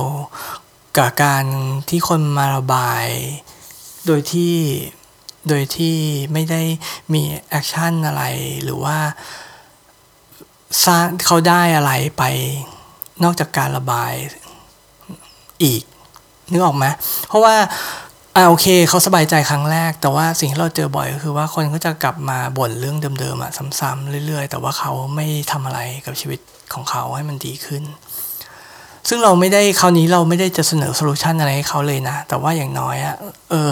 กับการที่คนมาระบาย โดยที่โดยที่ไม่ได้มีแอคชั่นอะไรหรือว่าสร้างเขาได้อะไรไป นอกจากการระบายอีกนึกออกไหมเพราะว่าอ่าโอเคเขาสบายใจครั้งแรก แต่ว่าสิ่งที่เราเจอบ่อยก็คือว่าคนก็จะกลับมาบ่นเรื่องเดิมๆอะซ้ำๆเรื่อย ๆ แต่ว่าเขาไม่ทำอะไรกับชีวิตของเขาให้มันดีขึ้น ซึ่งเราไม่ได้คราวนี้เราไม่ได้จะเสนอ solution อะไรให้เขาเลยนะ แต่ว่าอย่างน้อยอะเออ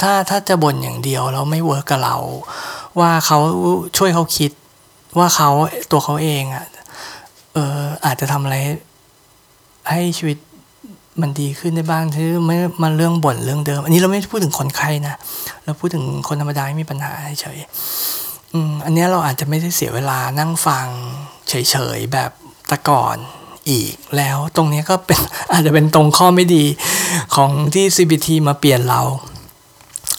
ถ้าถ้าจะบ่นอย่างเดียวแล้วไม่ work กับเรา ว่าเขาช่วยเขาคิดว่าเขาตัวเขาเองอะ เอออาจจะทำอะไร ให้ชีวิตมันดีขึ้นได้บ้างที่ไม่มาเรื่องบ่นเรื่องเดิม อันนี้เราไม่พูดถึงคนไข้นะเราพูดถึงคนธรรมดาที่มีปัญหาเฉยอืมอันนี้เราอาจจะไม่ได้เสียเวลานั่งฟังเฉยๆแบบตะก่อนอีกแล้วตรงนี้ก็เป็นอาจจะเป็นตรงข้อไม่ดีของที่ CBT มาเปลี่ยนเรา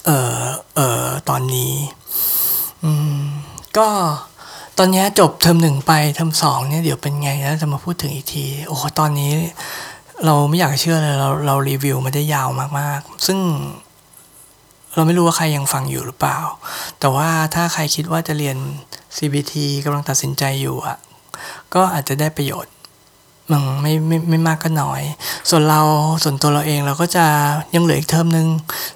เออเออตอนนี้ อืม ก็ อนนี้จบเทอมหนึ่งไปเทอมสองเนี่ยเดี๋ยวเป็นไงแล้วจะมาพูดถึงอีกที โอ้โหตอนนี้เราไม่อยากเชื่อเลยเราเรารีวิวมาได้ยาวมากๆ ซึ่งเราไม่รู้ว่าใครยังฟังอยู่หรือเปล่า แต่ว่าถ้าใครคิดว่าจะเรียน CBT กำลังตัดสินใจอยู่อะ ก็อาจจะได้ประโยชน์มันไม่ไม่ไม่มากก็น้อย ส่วนเราส่วนตัวเราเองเราก็จะยังเหลืออีกเทอมหนึ่ง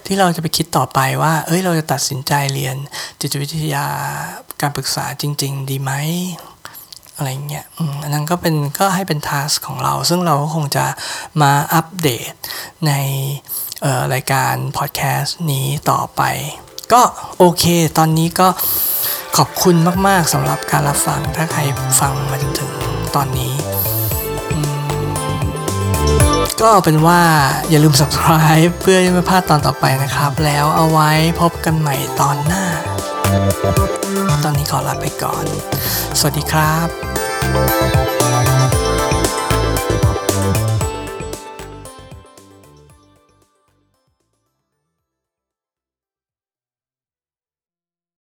ที่เราจะไปคิดต่อไปว่า เอ้ยเราจะตัดสินใจเรียนจิตวิทยา การปรึกษาจริง ๆ ดีไหมอะไรเงี้ยอันนั้นก็เป็นก็ให้เป็นทัสของเรา ซึ่งเราก็คงจะมาอัปเดตในรายการพอดแคสต์นี้ต่อไป ก็โอเค ตอนนี้ก็ขอบคุณมาก ๆสำหรับการรับฟัง ถ้าใครฟังมาจนถึงตอนนี้ ก็เป็นว่าอย่าลืม subscribe เพื่อจะไม่พลาดตอนต่อไปนะครับ แล้วเอาไว้พบกันใหม่ตอนหน้า ตอนนี้ขอลาไปก่อน สวัสดีครับ